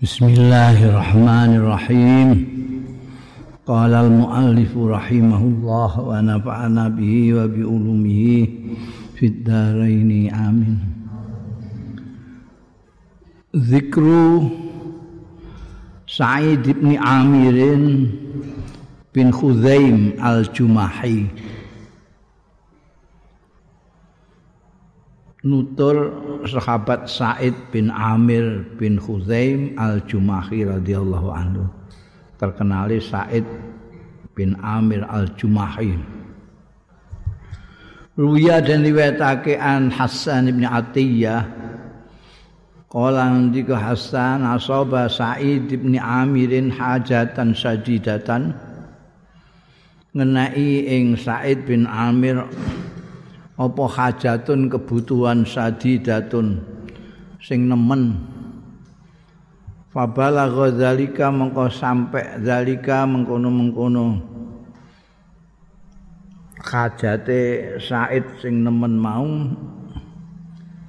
بسم الله الرحمن الرحيم قال المؤلف رحمه الله ونفعنا به وبعلومه في الدارين آمين ذكر سعيد بن عامر بن خزيم الجمحي Nutur sahabat Said bin Amir bin Khuzaim al-Jumahi radhiyallahu anhu. Terkenali Said bin Amir al-Jumahi. Ruya dan riwayatake an Hasan bin Atiyah Qala ndika Hasan asaba Sa'id bin Amirin hajatan sajidatan ngenai ing Sa'id bin Amir apa hajatun kebutuhan sadidatun? Sing nemen. Fabalagha zalika mengko sampe zalika mengkono-mengkono. Hajate Said sing nemen mau.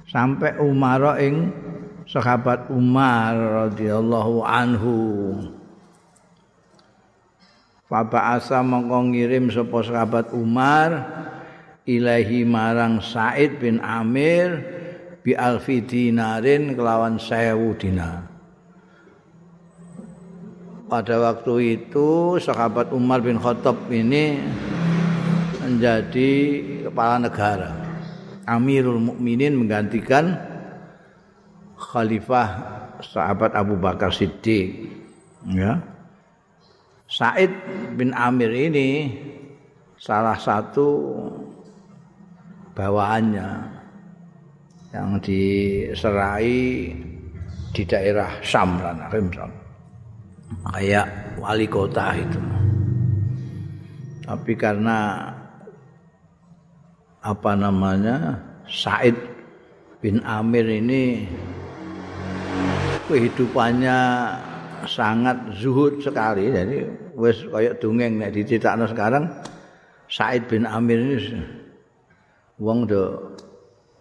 Sampai Umar ing sahabat Umar radhiyallahu anhu. Faba'asa mongko ngirim sapa sahabat Umar ilahi marang Said bin Amir bi alfi dinarin kelawan sewu dinar. Pada waktu itu sahabat Umar bin Khattab ini menjadi kepala negara. Amirul Mukminin menggantikan khalifah sahabat Abu Bakar Siddiq. Ya. Said bin Amir ini salah satu bawaannya yang diserai di daerah Syam Rimsam. Kayak wali kota itu. Tapi karena apa namanya Said bin Amir ini kehidupannya sangat zuhud sekali jadi wis kayak dongeng nek diceritakno sekarang Said bin Amir ini wong do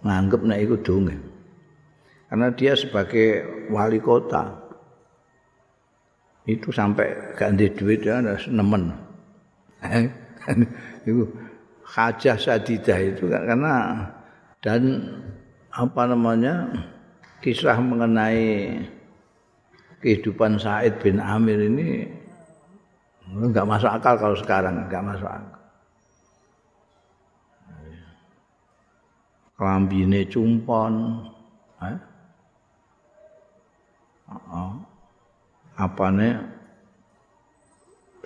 nganggep nek iku dongeng. Karena dia sebagai wali kota. Itu sampai ganti duit ya nemen. Itu hajah sadidah itu karena dan apa namanya kisah mengenai kehidupan Said bin Amir ini enggak masuk akal kalau sekarang enggak masuk akal klambine cumpon eh? oh. apane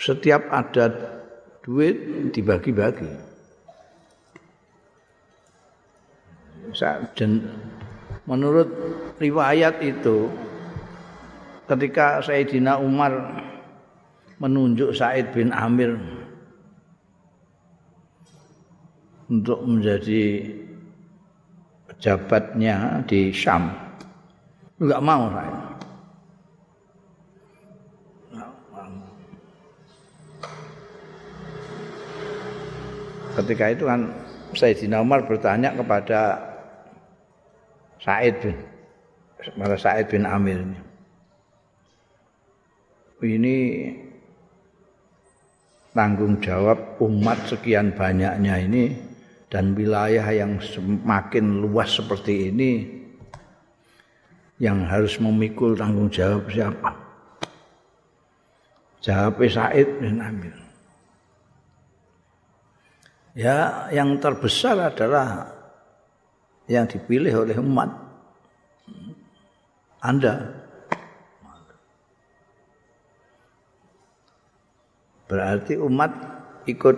setiap ada duit dibagi-bagi dan menurut riwayat itu ketika Sayyidina Umar menunjuk Said bin Amir untuk menjadi pejabatnya di Syam. Enggak mau saya. Ketika itu kan Sayyidina Umar bertanya kepada Said bin kepada Said bin Amir ini. Ini tanggung jawab umat sekian banyaknya ini dan wilayah yang semakin luas seperti ini yang harus memikul tanggung jawab siapa? Jawab Said bin Amir. Ya, yang terbesar adalah yang dipilih oleh umat. Anda. Berarti umat ikut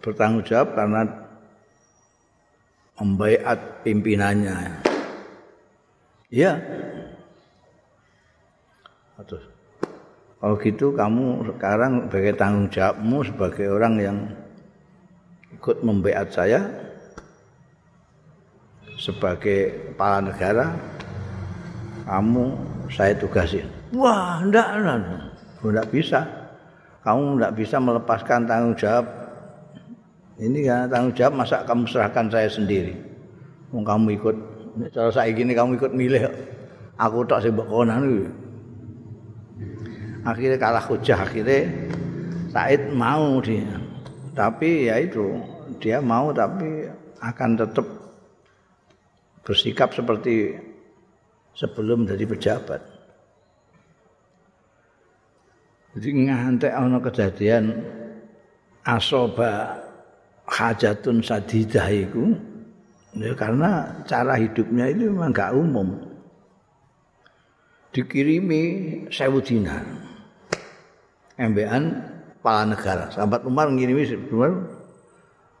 bertanggung jawab karena membaiat pimpinannya. Ya. Terus kalau gitu kamu sekarang sebagai tanggung jawabmu sebagai orang yang ikut membaiat saya sebagai kepala negara kamu saya tugasin. Wah, enggak, enggak, enggak bisa. Kamu enggak bisa melepaskan tanggung jawab ini kan tanggung jawab masa kamu serahkan saya sendiri. Mau kamu ikut cara saya gini kamu ikut milih aku tak sing mbok konan akhirnya kalah hujah akhirnya Said mau dia. Tapi ya itu dia mau tapi akan tetap bersikap seperti sebelum jadi pejabat. Jadi ngantek ana kejadian asoba hajatun sadidah itu ya, karena cara hidupnya itu memang gak umum. Dikirimi sewu dinar. Embean kepala negara. Sahabat Umar ngirimi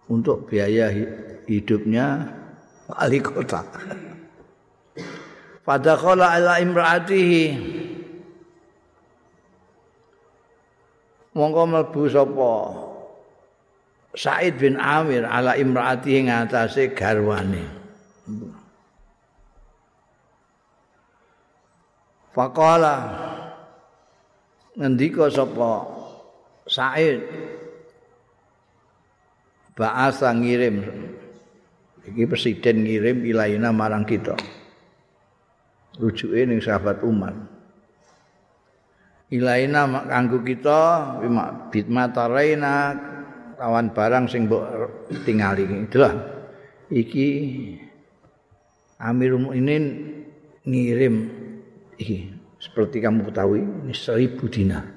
untuk biaya hidupnya wali kota. Pada kola ala imraatihi. Mongko mlebu sapa Said bin Amir ala imraati ing atase garwane. Faqala ngendika sapa Said Ba'asa ngirim iki presiden ngirim ilaina marang kita. Rujuke ning sahabat Umar. Ilaina kanggo kita bitmataraina lawan barang sing mbok tingali. Itulah iki Amirul Mukminin ngirim iki seperti kamu ketahui ini seribu dinar.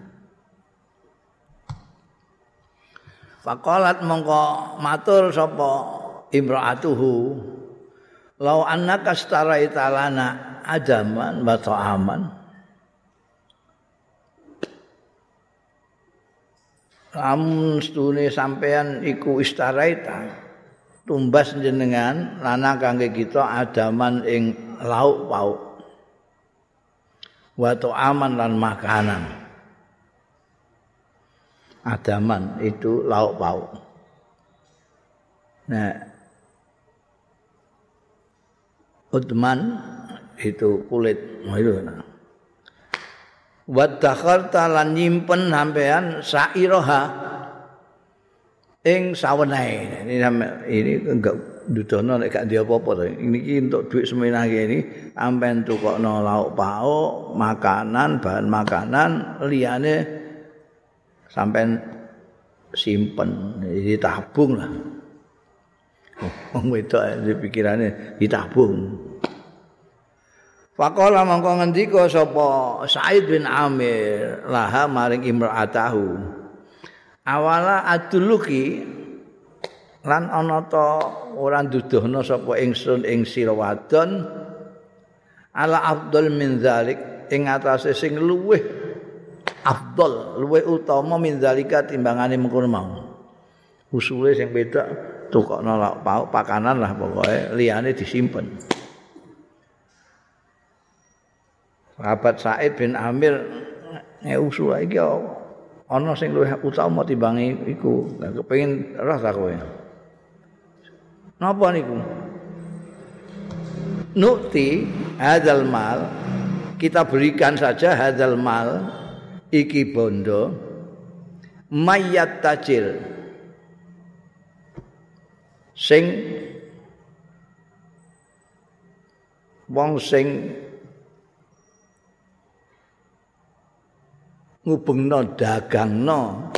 Fakolat mongko matur sapa imraatuhu lau annaka staraita lana adaman wa ta'aman lamun stune sampean iku istaraita tumbas jenengan lana kangge kita adaman ing lauk pauk. Wa aman lan makanan. Adaman itu lauk pauk. Nah udman itu kulit itu nah. Wa dakharta lan nyimpen sampean sairoha ing sawenae ini ini enggak dudono nek gak ndek apa-apa to. Iki untuk duit semenah ini sampean tukokno lauk pauk makanan bahan makanan liyane sampean simpen. Ditabung lah. Wong wedok pikirane ditabung Faqala mangko ngendika sapa Said bin Amir laha maring imraatahu. Awala aduluki lan ana ta ora nduduhna sapa ingsun ing sira wadon ala afdal min zalik ing atase sing luweh afdal luweh utama min zalika timbangane mengkono mau. Usule sing beda tukokno pakanan lah pokoke liyane disimpen. Sahabat Said bin Amir nek usul iki ana sing luwih utama timbangi iku. Lah kepengin roh ta kowe. Napa niku? Nukti hadzal mal kita berikan saja hadzal mal iki bondo mayat tajir sing wong sing ngubengno dagangno.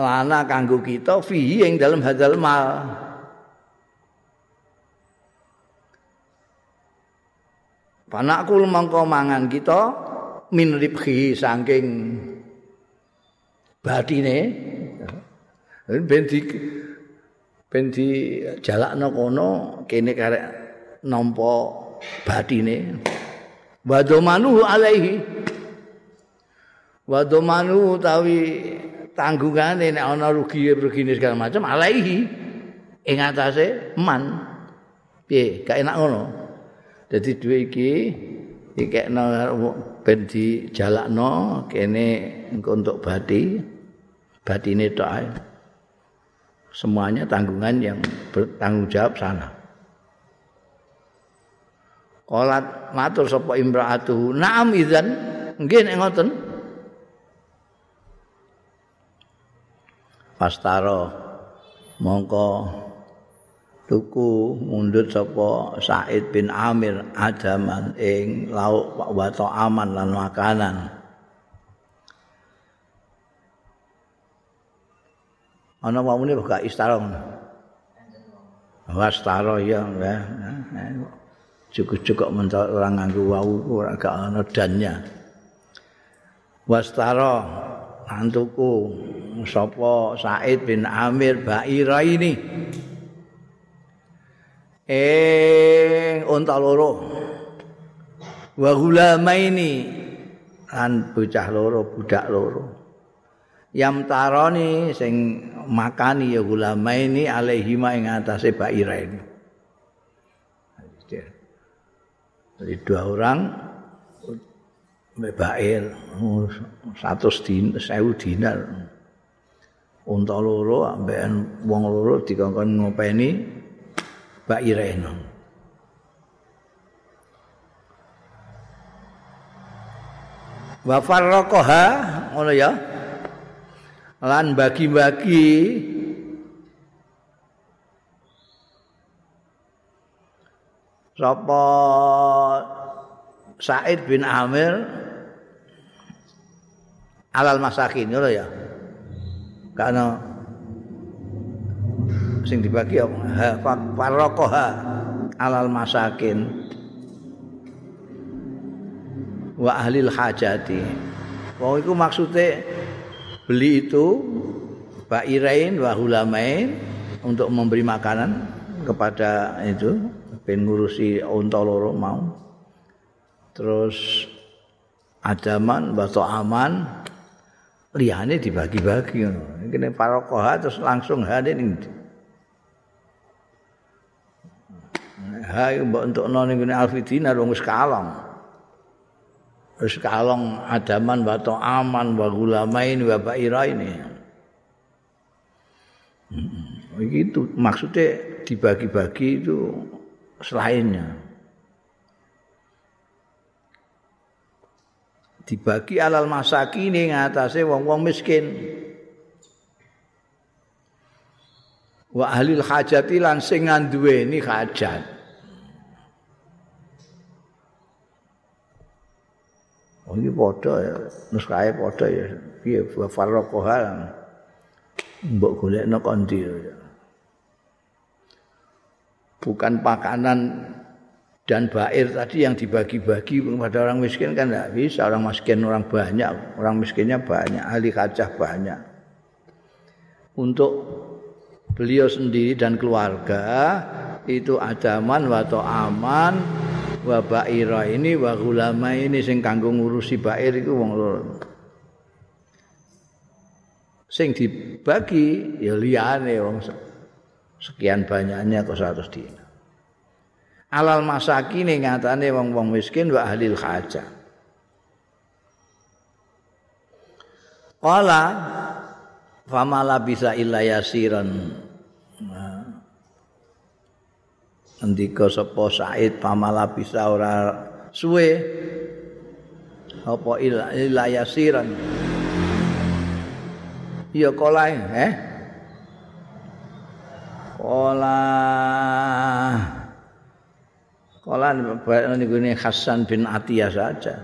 Lana kanggo kita fi ing dalam hadzal mal. Panakul mangko mangan kita min ribhi saking batine. Ben di ben di jalakno kono kene karek nampa batine. Wa alaihi wa domanu utawi tanggungane nek ana rugi rugine segala macam alaihi. Ing atase man. Piye? Gak enak ngono. Dadi duwe iki dikekno ben dijalakno kene engko untuk bati. Batine tok semuanya tanggungan yang bertanggung jawab sana. Qalat matur sapa imraatuhu. Na'am idzan. Nggih nek ngoten fastara mongko tuku mundut sapa Said bin Amir adaman ing lauk wa aman lan makanan. Ana wae muni buka istara. Fastara ya. Cukup-cukup mentok orang nganggo wau ora gak ana dannya. Wastara antuku sapa Said bin Amir Baira ini eh unta loro. Wa gulamaini. Lan bocah loro budak loro. Yam tarani sing makani ya gulamaini alaihi ing atase Baira ini jadi dua orang Bair satu din, sewu dinar. Unta loro ambekan wong loro dikongkon ngopeni Bair eno. Wa farraqaha ngono ya. Lan bagi-bagi sapa Said bin Amir alal masakin ngono ya. Karena sing dibagi ha faraqaha alal masakin wa ahlil hajati. Wong iku maksude beli itu bairain wa hulamain untuk memberi makanan kepada itu ben ngurusi unta loro mau. terus adaman bato aman liyane dibagi-bagi ngono iki nek parokoha terus langsung hadir ning Hai mbok entukno ning ngene Alfidina wis kalong. Wis kalong adaman bato aman wa gulamain wa baira ini. Hmm, itu maksudnya dibagi-bagi itu selainnya. Dibagi alal masakin ing atase wong-wong miskin. Wa ahlil hajati lan sing nduweni hajat. Oh iki padha ya, nuskae padha ya. Piye farraqoha. Mbok golekno kondi ya. Bukan pakanan dan bair tadi yang dibagi-bagi kepada orang miskin kan tidak bisa. Orang miskin orang banyak orang miskinnya banyak ahli kacah banyak. Untuk beliau sendiri dan keluarga itu adaman wato aman wa baira ini wa gulama ini sing kanggo ngurusi bair itu wong loro. Sing dibagi ya liyane wong sekian banyaknya kok 100 dinar alal masakin ngatane wong-wong miskin wa ahlil hajah. Qala famala bisa illa yasiran. Ndika sapa Said famala bisa ora suwe apa illa yasiran. Ya kala eh. Kala Kala niku ini Hasan bin Atiyah saja.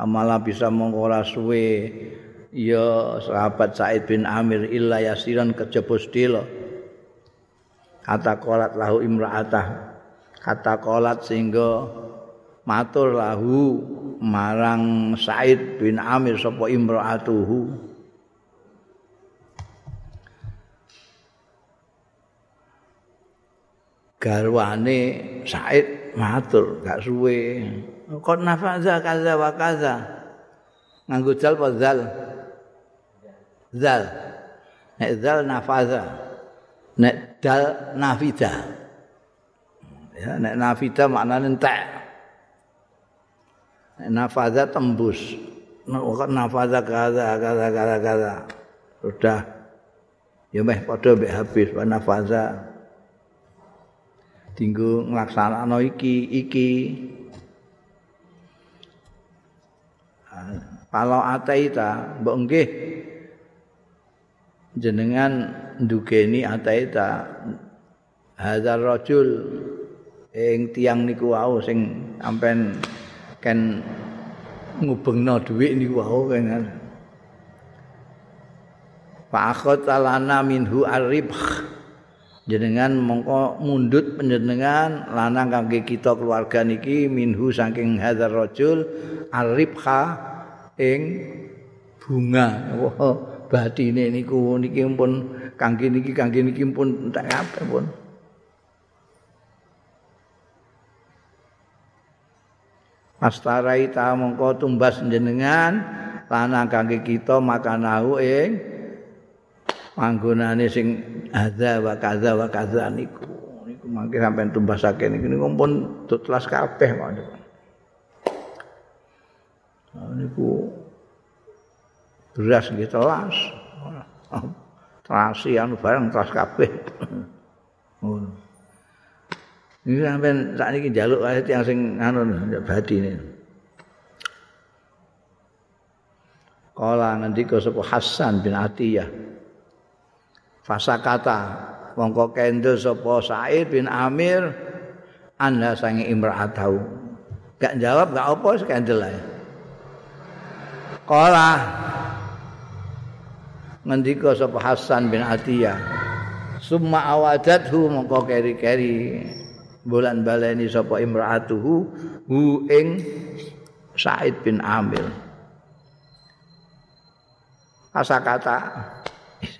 Amala bisa mengkora suwe ya sahabat Said bin Amir illa yasiran kejebus dilo. Kata kolat lahu imra'atah. Kata kolat sehingga matur lahu marang Said bin Amir sapa imra'atuhu. Garwane Said matur gak suwe. Kok nafaza kaza wa kaza? Nganggo jal apa zal? Zal. Nek zal nafaza. Nek dal nafida. Ya nek nafida maknane entek. Nek nafaza tembus. Kok nafaza kaza kaza kaza kaza. Sudah. Ya meh padha mbek habis wa nafaza dinggo nglaksanakno iki iki. Kalau ataita mbok nggih. Jenengan ndugeni ataita hadzal rajul ing tiang niku wau sing sampean ken ngubengno dhuwit niku wau kan fa lana minhu aribh jenengan mongko mundut panjenengan lanang kangge kita keluarga niki minhu saking hadzal rajul aribha ing bunga. Oh, batine niku niki pun kangge niki kangge niki pun tak kabeh pun. Astarai ta mongko tumbas jenengan lanang kangge kita makanahu ing panggonane sing ada wa kaza wa kaza niku. Niku mangke sampean tumbasake niku. Niku pun tutlas kabeh kok niku. Beras nggih telas. Terasi anu bareng telas kabeh. Ngono. Ini sampai saat ini jaluk ayat yang sing anu badi ini. Kala nanti ke Hasan bin Atiyah. Fasakata. Mongko kendo sapa Said bin Amir anda sange imra'atau. Gak jawab gak apa skandal ae. Kala ngendika sapa Hasan bin Atiyah summa awadathu mongko keri-keri bulan baleni sapa imra'atuhu hu ing Said bin Amir. Fasakata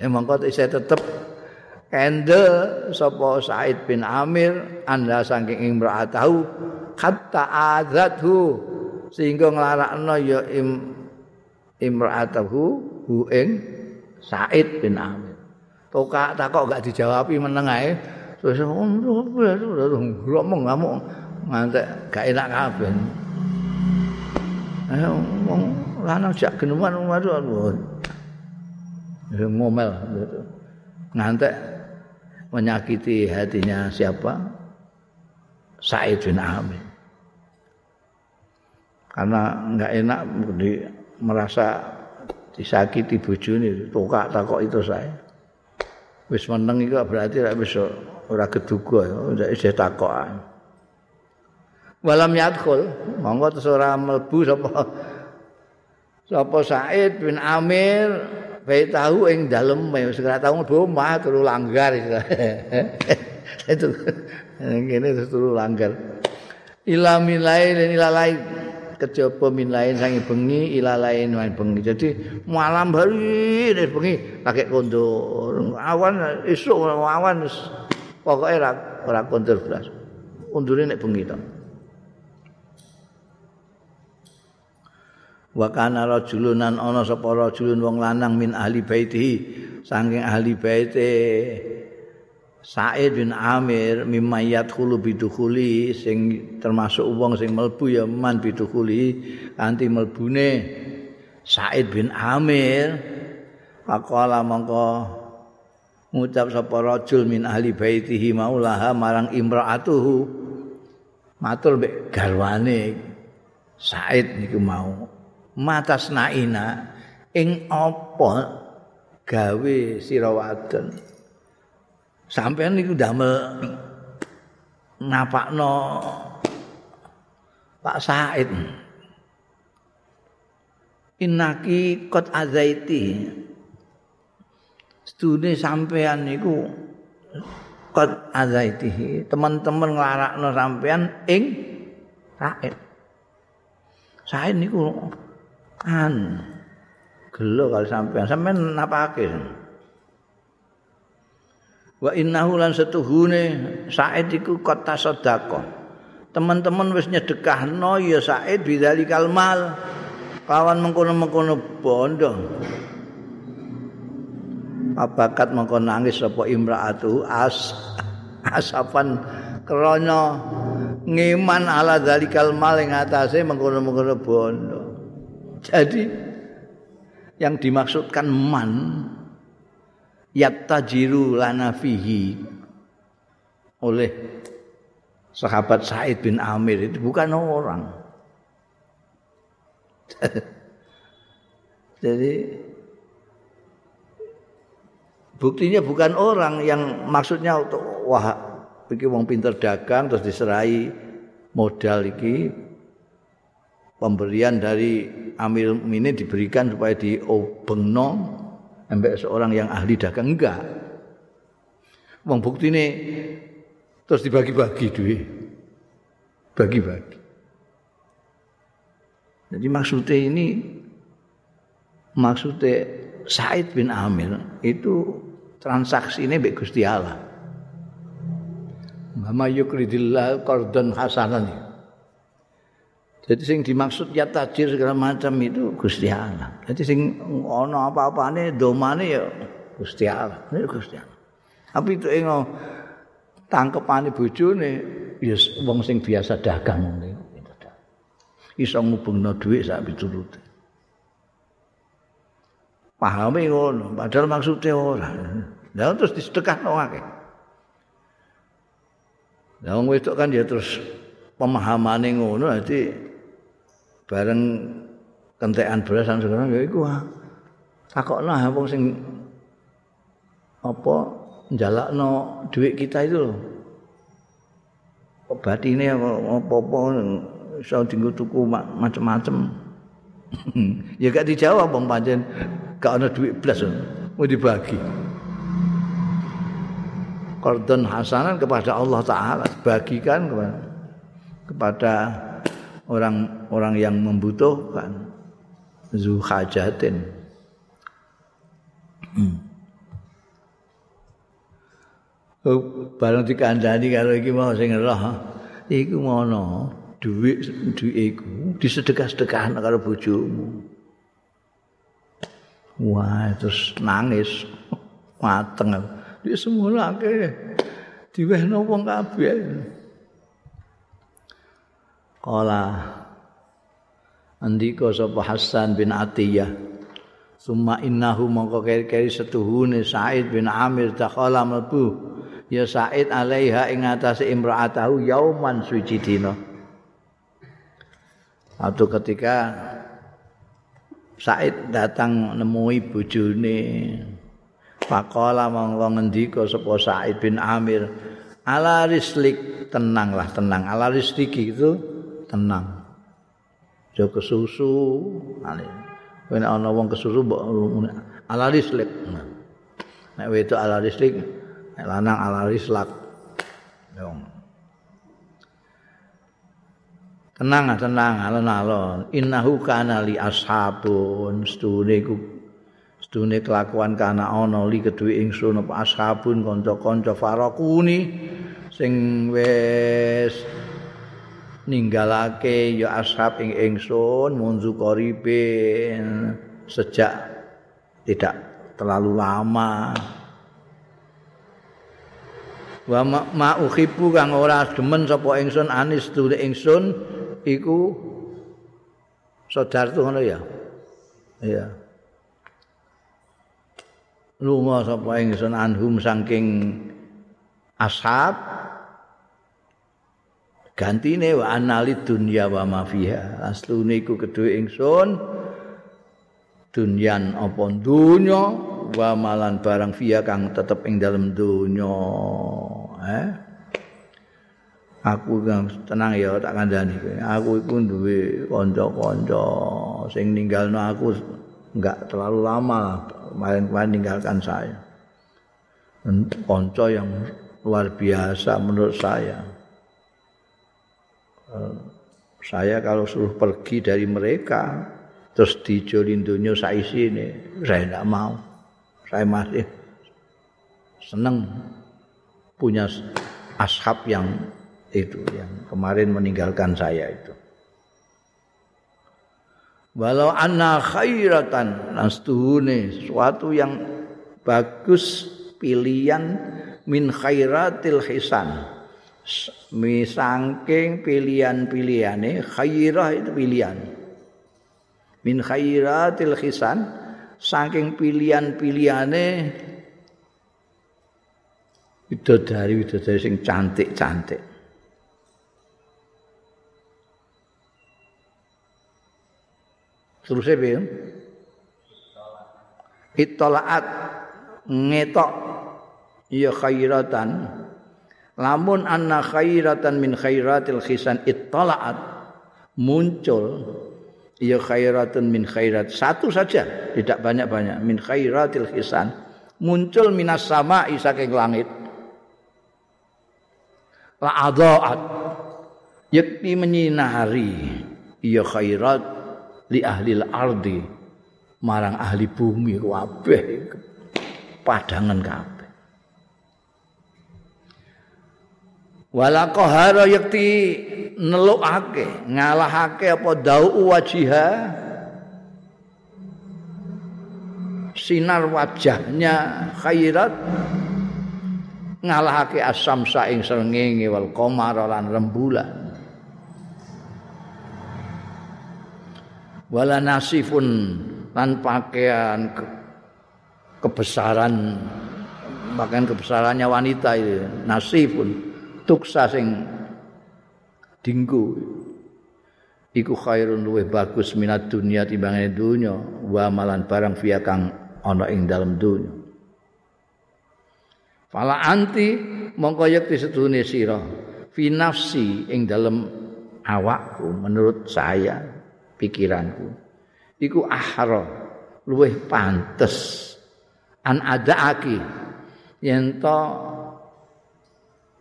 mongko isih tetep. Kende sapa Said bin Amir anda saking imra'atahu hatta azathu sehingga nglarakno ya im, imra'atahu hu ing Said bin Amir. Toka takok gak dijawabi meneng ae? Terus ngomong ngamuk ngantek gak enak kabeh. Ayo wong lanang jak geneman waduh ngomel gitu. ngantek menyakiti hatinya siapa? Said bin Amir karena enggak enak di, merasa disakiti bojone tokak takok itu saya. Wis meneng iku berarti ora wis ora keduga ya isih takokan. Walam yadkhul monggo terus ora mlebu sapa sapa Said bin Amir bae tahu ing dalem wis ora tau mlebu omah turu langgar itu. Ngene terus turu langgar. Ila min lain ila lain kejaba min lain sangi bengi ila lain main bengi. Jadi malam hari ini bengi pakai kondur. Awan esuk awan pokoknya ora ora kondur belas kondure nek bengi tok wa kana rajulunan ana sapa rajulun wong lanang min ahli baitihi saking ahli baite Sa'id bin Amir mimayat khulu bidukhuli sing termasuk wong sing mlebu ya man bidukhuli kanthi mlebune Sa'id bin Amir. Faqala mongko ngucap sapa rajul min ahli baitihi maulaha marang imra'atuhu. Matur mbek garwane Sa'id niku mau matas naina ing apa gawe sira wadon? Sampean niku damel napakno Pak Said. Innaki kot azaiti. Studi sampean niku kot azaiti. Teman-teman nglarakno sampean ing Said. Said niku an. Gelo kali sampean. Sampean napake wa innahu lan setuhune Said iku kota sedekah. Teman-teman wis nyedekahno ya Said bidzalikal mal. Kawan mengkono-mengkono bondo. Abakat mengko nangis sapa imraatu as asapan krana ngeman ala dzalikal mal ing atase mengkono-mengkono bondo Jadi yang dimaksudkan man yattajiru lana fihi oleh sahabat Said bin Amir itu bukan orang. Jadi buktinya bukan orang yang maksudnya untuk wah iki wong pinter dagang terus diserai modal iki pemberian dari Amir Mukminin diberikan supaya diobengno ambek seorang yang ahli dagang enggak. Wong buktine terus dibagi-bagi duit. Bagi-bagi. Jadi maksudnya ini maksudnya Said bin Amir itu transaksi ini mbek Gusti Allah. Mama yukridillah qardon hasanan. Jadi sing dimaksud ya tajir segala macam itu Gusti Allah. Jadi sing ana apa-apane domane ya Gusti Allah. Ini Gusti Allah. Tapi itu engo tangkepane bojone ya wong sing biasa dagang ngene. Iso ngubungno dhuwit sak piturute. Pahame ngono, padahal maksudnya ora. Lah terus disedekahno akeh. Lah wong wedok kan ya terus pemahamane ngono dadi bareng kentekan berasan sekarang ya iku ah. takokno wong sing apa njalakno duit kita itu loh. Batine apa-apa iso dienggo tuku macam-macam. ya gak dijawab wong pancen gak ana duit blas mau dibagi. Qardon hasanan kepada Allah taala bagikan kepada kepada orang-orang yang membutuhkan zu hajatin hmm. oh, barang dikandani karo iki mau sing roh iku ngono. Duit duit iku disedekah-sedekahna karo bojomu. Wah terus nangis. Mateng dia semula akeh diwehno wong kabeh Kala andika sapa Hasan bin Atiyah Summa innahu mongko keri-keri setuhune Said bin Amir takhala mlebu ya Said alaiha ing atase imra'atahu yauman suci dina. Atau ketika Said datang nemui bojone Faqala mongko ngendika sapa Said bin Amir ala rislik tenanglah tenang ala risliki itu tenang. Jo kesusu, ale. Wen ana wong kesusu mbok ala listrik. Nek wedok ala listrik, nek lanang ala lislak. Tenang, tenang, alon-alon. Innahu kana li ashabun. Stune ku stune kelakuan kana ana li kedue ingsun apa ashabun kanca-kanca farakuni sing wis ninggalake ya ashab ing ingsun munzu qaribin. Sejak tidak terlalu lama. Wa ma uhibbu kang ora demen sapa ingsun anis dule ingsun iku saudara tuh ngono ya? Iya. Lunga sapa ingsun anhum saking ashab gantine wa anali dunya wa ma fiha. Aslune iku kedue ingsun dunyan apa dunya wa malan barang fiha kang tetep ing dalem dunya. Eh? Aku tenang ya tak kandhani aku iku duwe kanca-kanca. Sing ninggalno aku enggak terlalu lama kemarin-kemarin ninggalkan saya. Kanca yang luar biasa menurut saya saya kalau suruh pergi dari mereka terus dijolin dunia saya sini saya tidak mau. Saya masih senang punya ashab yang itu yang kemarin meninggalkan saya itu. Walau anna khairatan nastuhune suatu yang bagus pilihan min khairatil hisan misangking pilihan-pilihane khairah itu pilihan. Min khairatil khisan saking pilihan-pilihane widodari widodari sing cantik-cantik. Terus piye? Itolaat. Ngetok. Ya khairatan lamun anna khairatan min khairatil khisan ittala'at muncul ya khairatun min khairat. Satu saja tidak banyak-banyak. Min khairatil hisan muncul minas sama saking langit. La adaat yakti menyinari ya khairat li ahli ardi marang ahli bumi. Kabeh padangan kabeh wala qahara yakti nelukake ngalahake apa dau wajiha? Sinar wajahnya khairat. Ngalahake asam saing srengenge wal qamar lan rembulan. Wala nasifun lan pakaian ke, kebesaran pakaian kebesarannya wanita itu nasifun tuksa sing dinggo. Iku khairun luwih bagus minat dunia timbangane dunya wa malan barang via kang ana ing dalam dunya fala anti mongko yekti sedune sira fi nafsi ing dalam awakku menurut saya pikiranku iku ahra luwih pantes. An adaaki yen to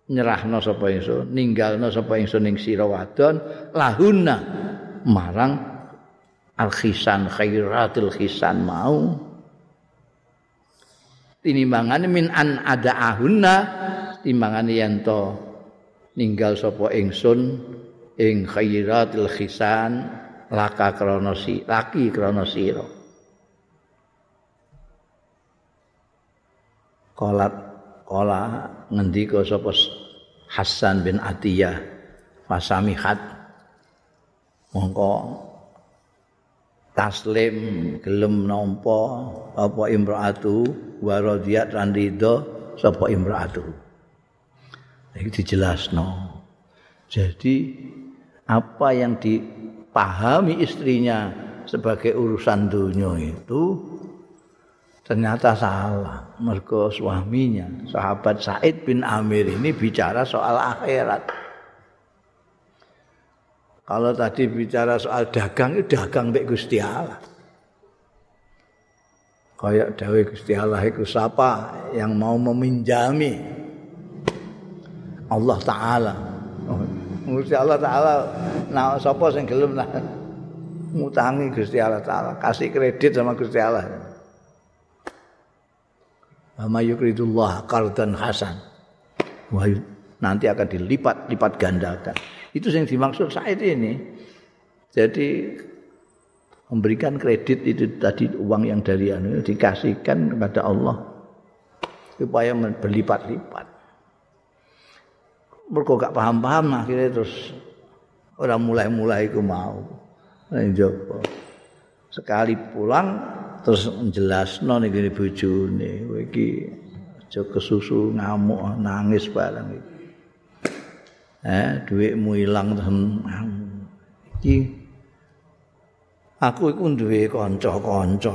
nyerahno sapa ingsun ninggalno sapa ingsun ing sira wadon lahuna marang al khisan khairatul khisan mau. Tinimbangane min an ada ahuna timbangane yen to ninggal sapa ingsun ing khairatul khisan laka krana si laki krana sira. Kolat kala ngendika sapa Hasan bin Atiyah fasamihat mongko taslim gelem nampa apa imraatu wa radiyat lan ridho sapa imraatu. Iki dijelasno. Jadi apa yang dipahami istrinya sebagai urusan dunia itu ternyata salah. Mergo suaminya sahabat Said bin Amir ini bicara soal akhirat. Kalau tadi bicara soal dagang itu dagang mbek Gusti Allah. Kayak dawe Gusti Allah itu siapa yang mau meminjami Allah taala. Oh, Gusti Allah taala nah sapa sing gelem lah. Ngutangi Gusti Allah taala kasih kredit sama Gusti Allah Ama yukridullah qardan hasan. Wah, nanti akan dilipat-lipat gandakan. Itu yang dimaksud saat ini. Jadi memberikan kredit itu tadi uang yang dari anu dikasihkan kepada Allah supaya berlipat-lipat. Mereka gak paham-paham akhirnya terus orang mulai-mulai itu mau. Nah, Sekali pulang terus njelasno ning ngene bojone. Kowe iki aja kesusu ngamuk nangis barang iki. Eh dhuwitmu ilang iki aku iku duwe kanca-kanca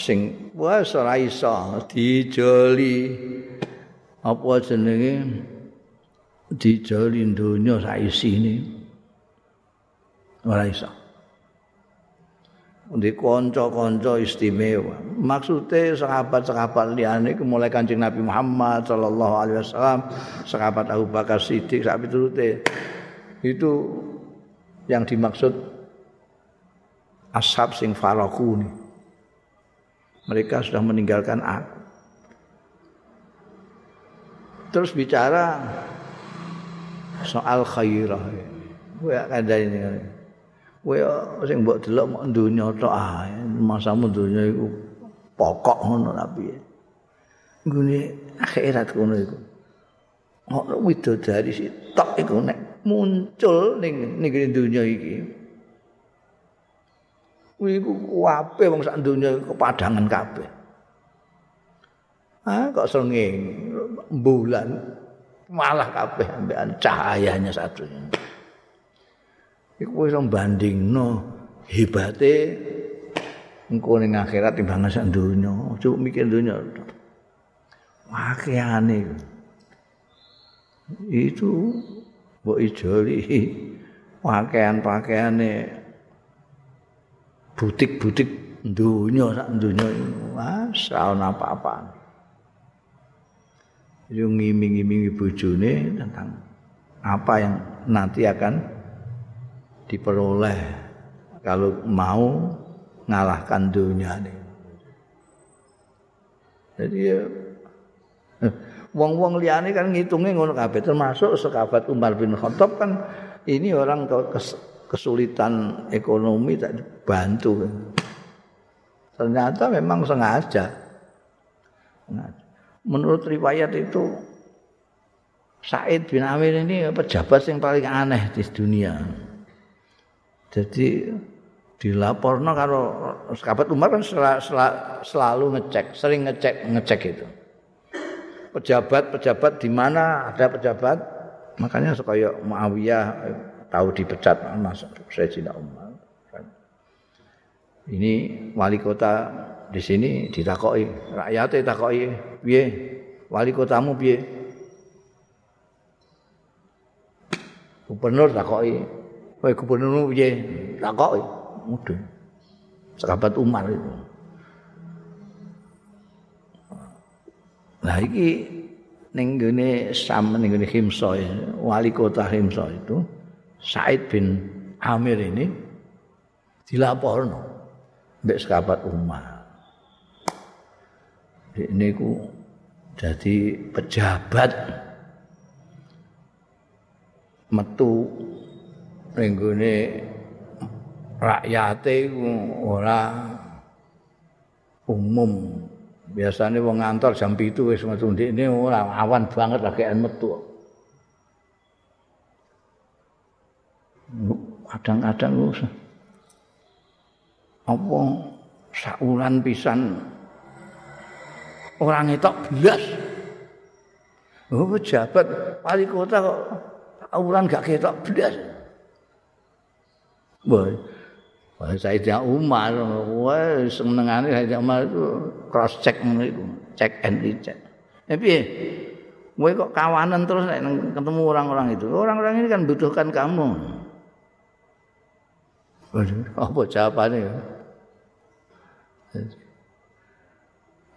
sing wis ora iso dijoli. Apa jenenge? Dijoli donya sak isine. Ora iso di kanca-kanca istimewa. Maksude sahabat-sahabat liyane iku mulai Kanjeng Nabi Muhammad sallallahu alaihi wasallam, sahabat Abu Bakar Siddiq sak piturute. Itu yang dimaksud ashab sing faraku ini. Mereka sudah meninggalkan aku. Terus bicara soal khairah. Ya ada ini. Kowe sing mbok delok mok donya tok ae masamu donya iku pokok ngono tapi nggone akhirat ngono iku. Ono widodari tok iku nek muncul ning ning donya iki kuwi iku kuwape wong sak donya kepadangan kabeh. Ah kok senging bulan malah kabeh ambekan cahayanya satunya iku wis bandingno hebate engko ning akhirat timbangan sak donya. Cukup mikir donya. Wakiane itu mbok ijoli. Pakaian-pakaiane butik-butik dunia sak dunia mas ana apa-apa. Yo ngiming-imingi bojone tentang apa yang nanti akan diperoleh kalau mau ngalahkan dunia ini. Jadi ya wong-wong liyane kan ngitungnya ngono kabeh termasuk sekabat Umar bin Khattab kan ini orang kesulitan ekonomi tak dibantu. Ternyata memang sengaja. Menurut riwayat itu Said bin Amir ini pejabat yang paling aneh di dunia. Jadi dilaporno kalau sahabat Umar kan selalu ngecek, sering ngecek ngecek itu. Pejabat-pejabat di mana ada pejabat, makanya supaya Muawiyah tahu dipecat masuk Sayyidina Umar. Ini wali kota di sini ditakoki, rakyatnya ditakoki, piye? Wali kotamu piye? Gubernur takoki, "Kowe gubernur piye?" Takoki, mudah. Sahabat Umar itu. Nah iki ning gene Sam ning gene Himsa wali kota Himsa itu Said bin Amir ini dilaporno mbek sahabat Umar. Ini ku jadi pejabat metu ning gone rakyate ora umum. Biasanya wong ngantor jam 7 wis metu. Ndekne ora awan banget lagi metu. kadang-kadang usah apa? Saulan pisan. Orang itu belas oh pejabat wali kota kok saulan gak ketok belas Wah, Sayyidina Umar, wah, senengannya Sayyidina Umar itu cross check itu, check and recheck. Tapi, wah kok kawanan terus ketemu orang-orang itu. Orang-orang ini kan butuhkan kamu. Waduh, apa jawabannya ya?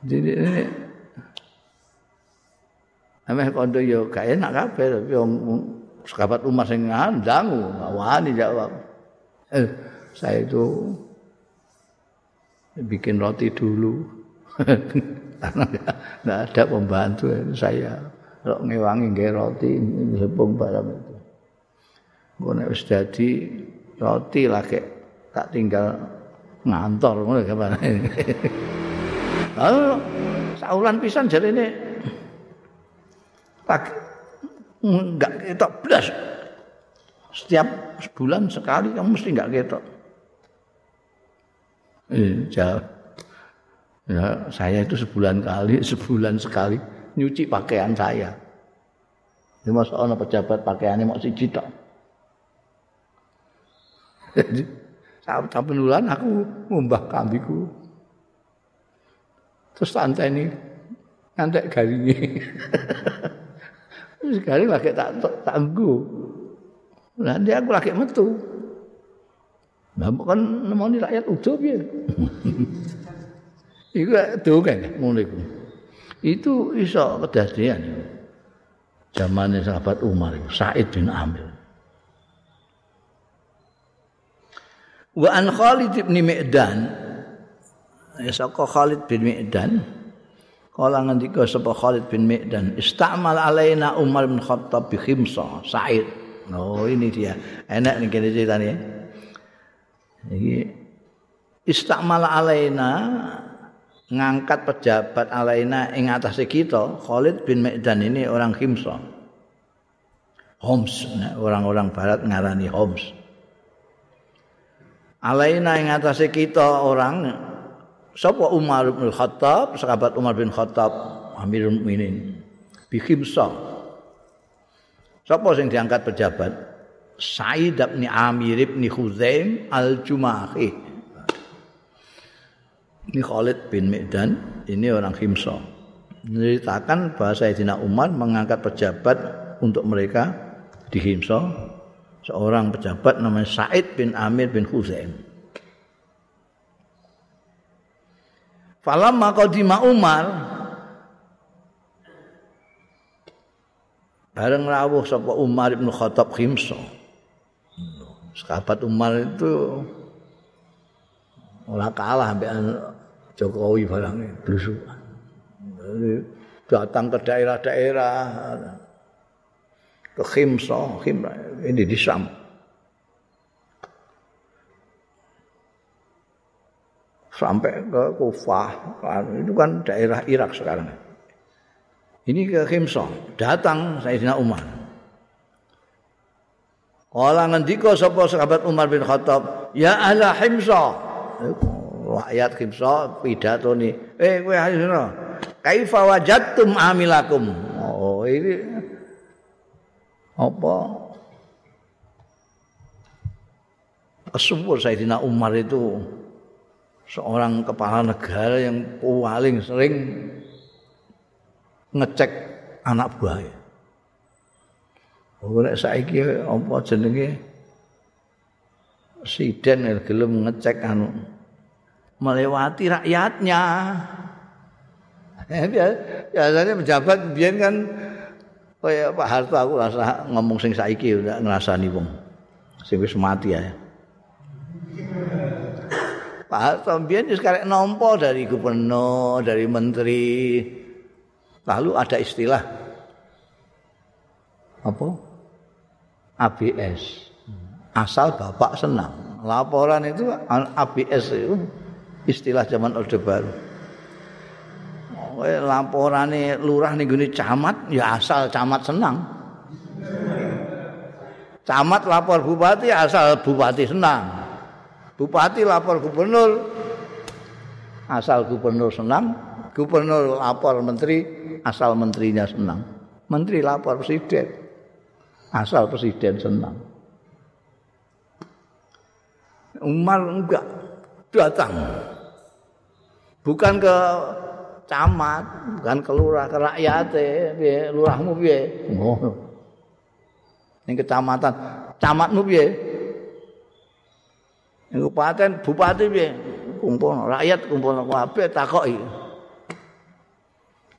Jadi ini Ameh kondo yo gak enak kabeh tapi om sahabat Umar sing ngandang wani jawab. Eh, saya itu bikin roti dulu. Karena enggak ada pembantu saya. Kalau ngewangi nggih roti sepung barang itu. Kok nek dadi roti lagi tak tinggal ngantor ngono gimana. Lalu saulan pisan jadi ini tak enggak ketok belas setiap sebulan sekali kamu mesti enggak ketok. Eh. Ya, saya itu sebulan kali, sebulan sekali nyuci pakaian saya. Ini masa orang pejabat pakaiannya mau si tok. Jadi bulan aku ngumbah kambiku. Terus santai ini ngantek garingi. Terus garing lagi tak tanggu. Nanti aku lagi metu. Nah, kan nemoni rakyat ujub ya. Iku dongen ngono iku. Itu iso kedadian. Zamane sahabat Umar, Said bin Amir. Wa an Khalid bin Mi'dan. Ya saka Khalid bin Mi'dan. Kala ngendika sapa Khalid bin Mi'dan, istamal alaina Umar bin Khattab bi khimsa, Sa'id. Oh, ini dia. Enak nih kene ceritanya. Iki istamal alaina ngangkat pejabat alaina ing atas kita Khalid bin Mi'dan ini orang Khimsa. Homs, orang-orang barat ngarani Homs. alaina ing atase kita orang sapa Umar bin Khattab sahabat Umar bin Khattab Amirul Mukminin bi khimsa sapa sing diangkat pejabat? Said bin Amir bin Khuzaim al-Jumahi. Ini Khalid bin Medan ini orang Khimsa. Menceritakan bahwa Sayyidina Umar mengangkat pejabat untuk mereka di Khimsa. Seorang pejabat namanya Said bin Amir bin Husain. Falamma qadima Umar bareng rawuh sapa Umar bin Khattab Khimsa. Sahabat Umar itu ora kalah ambek Jokowi barangnya blusukan. Datang ke daerah-daerah ke Khimsa, Khimsa ini di Sam. Sampai ke Kufah, itu kan daerah Irak sekarang. Ini ke Khimsa, datang Sayyidina Umar. Kala ngendika sapa sahabat Umar bin Khattab, "Ya ahla Himsa." Rakyat Khimsa pidato ni, "Eh kowe Himsa, kaifa wajadtum amilakum?" Oh, ini apa kesuwur Sayyidina Umar itu seorang kepala negara yang paling sering ngecek anak buahnya. Ora saiki apa jenenge presiden gelem ngecek anu melewati rakyatnya. Ya, biasanya pejabat biyen kan kaya Pak Harto aku rasa ngomong sing saiki udah ngrasani wong sing wis mati ya. Pak Harto biyen wis karek nampa dari gubernur, dari menteri. Lalu ada istilah apa? ABS. Asal Bapak senang. Laporan itu ABS itu istilah zaman Orde Baru. Laporannya lurah nih gini camat, ya asal camat senang. Camat lapor bupati, asal bupati senang. Bupati lapor gubernur, asal gubernur senang. Gubernur lapor menteri, asal menterinya senang. Menteri lapor presiden, asal presiden senang. Umar enggak datang. Bukan ke camat, bukan ke lurah, ke rakyat, piye lurahmu piye? Oh. Ning kecamatan, camatmu piye? Ning kabupaten, bupati piye? Kumpul rakyat kumpul kabeh takoki.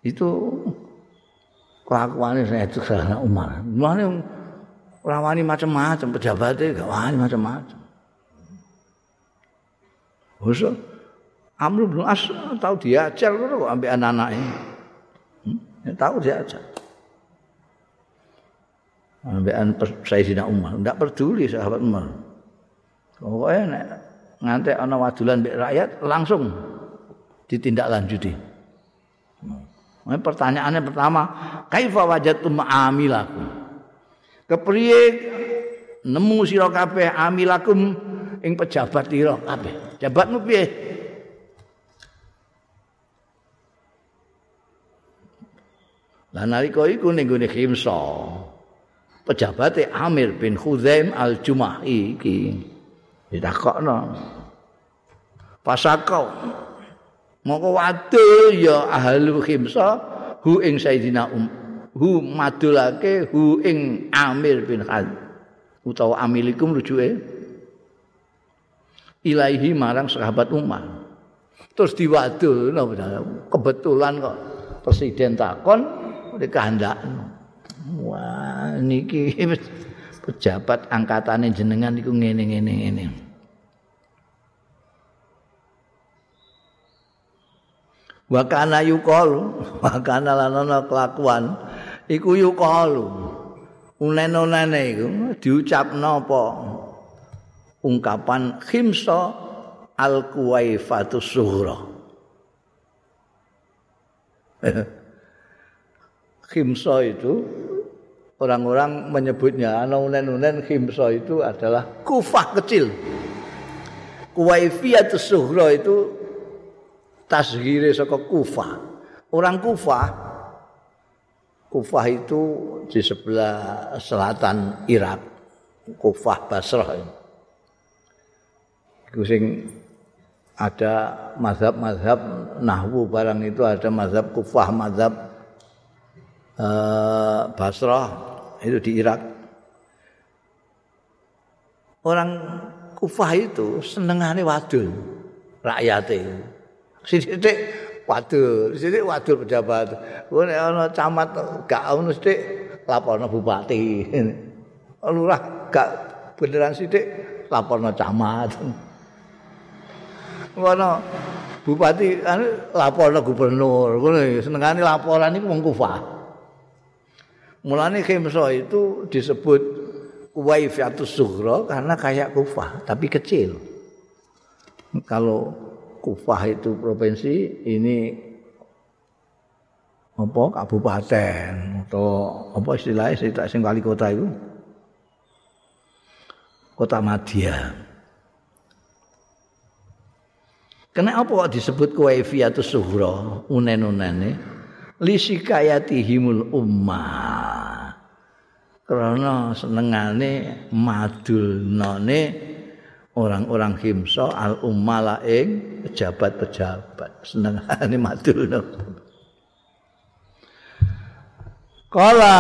Itu kelakuannya saya itu Umar. Umar ora wani macam-macam pejabatnya gak wani macam-macam. Bosok Amr bin As tahu diajar kok ambek anak-anaknya. Hmm? Ya, tahu diajar. Ambekan Sayyidina Umar, ndak peduli sahabat Umar. Pokoknya ngantek ana wadulan mbek rakyat langsung ditindaklanjuti. Nah, pertanyaannya pertama, kaifa wajadtum amilakum? kepriye nemu sira kabeh amilakum? Ing pejabat ira kabeh. Jabatmu piye? Lah nalika iku ning gone Khimsa pejabate Amir bin Khuzaim al-Jumahi iki. Ditakokno. Pasakau moko waduh ya ahlu Khimsa hu ing Sayyidina Um hu madulake hu ing Amir bin Khal utawa amilikum rujuke ilahi marang sahabat Umar. Terus diwadul kebetulan kok presiden takon dikehendak wah niki pejabat angkatane jenengan iku ngene-ngene ngene wa kana yuqalu wa kana lanana kelakuan iku yuqalu unen-unene iku diucapno apa? Ungkapan khimsa al kuwaifatu sughra. Khimsa itu orang-orang menyebutnya ana unen-unen khimsa itu adalah kufah kecil. Kuwaifiyatu sughra itu tasghire saka kufah orang kufah Kufah itu di sebelah selatan Irak. Kufah Basrah. Itu sing ada mazhab-mazhab nahwu barang itu ada mazhab Kufah, mazhab uh, Basrah itu di Irak. Orang Kufah itu senengane wadul rakyatnya. Sithik wadul, sithik wadul pejabat. Nek ana camat gak ono sithik laporno bupati. Lurah gak beneran sithik laporno camat. Ngono bupati anu laporno gubernur. Ngono senengane laporan iku wong kufah. Mulane Khimso itu disebut Waifiatus Sughra karena kayak Kufah tapi kecil. Kalau Kufah itu provinsi, ini apa kabupaten atau apa istilahnya saya tak sing wali kota itu? Kota Madia. Kenapa kok disebut kuwaifiyatus suhra unen-unene. Lisikayatihimul ummah. Karena senengane madulnane orang-orang himsa al ummala ing pejabat-pejabat. Senengane madulno Kala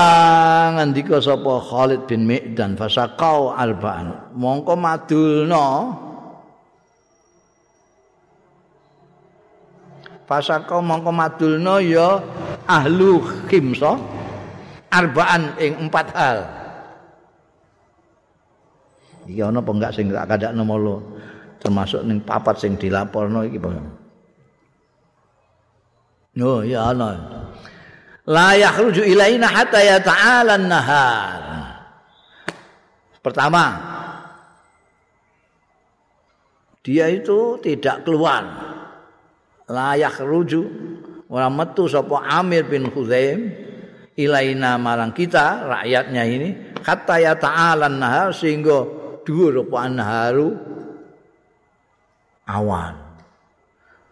ngendika sapa Khalid bin Mi'dan fasaqau alba'an mongko madulno Fasaqau mongko madulno ya ahlu khimsa arba'an ing empat hal iki ana apa enggak sing tak kadakno molo termasuk ning papat sing dilaporno iki apa Oh ya ana. La yakhruju ilaina hatta yata'ala an-nahar. Pertama, dia itu tidak keluar. La yakhruju ora metu sapa Amir bin Khuzaim ilaina marang kita rakyatnya ini hatta yata'ala an-nahar sehingga dhuwur apa anharu awan.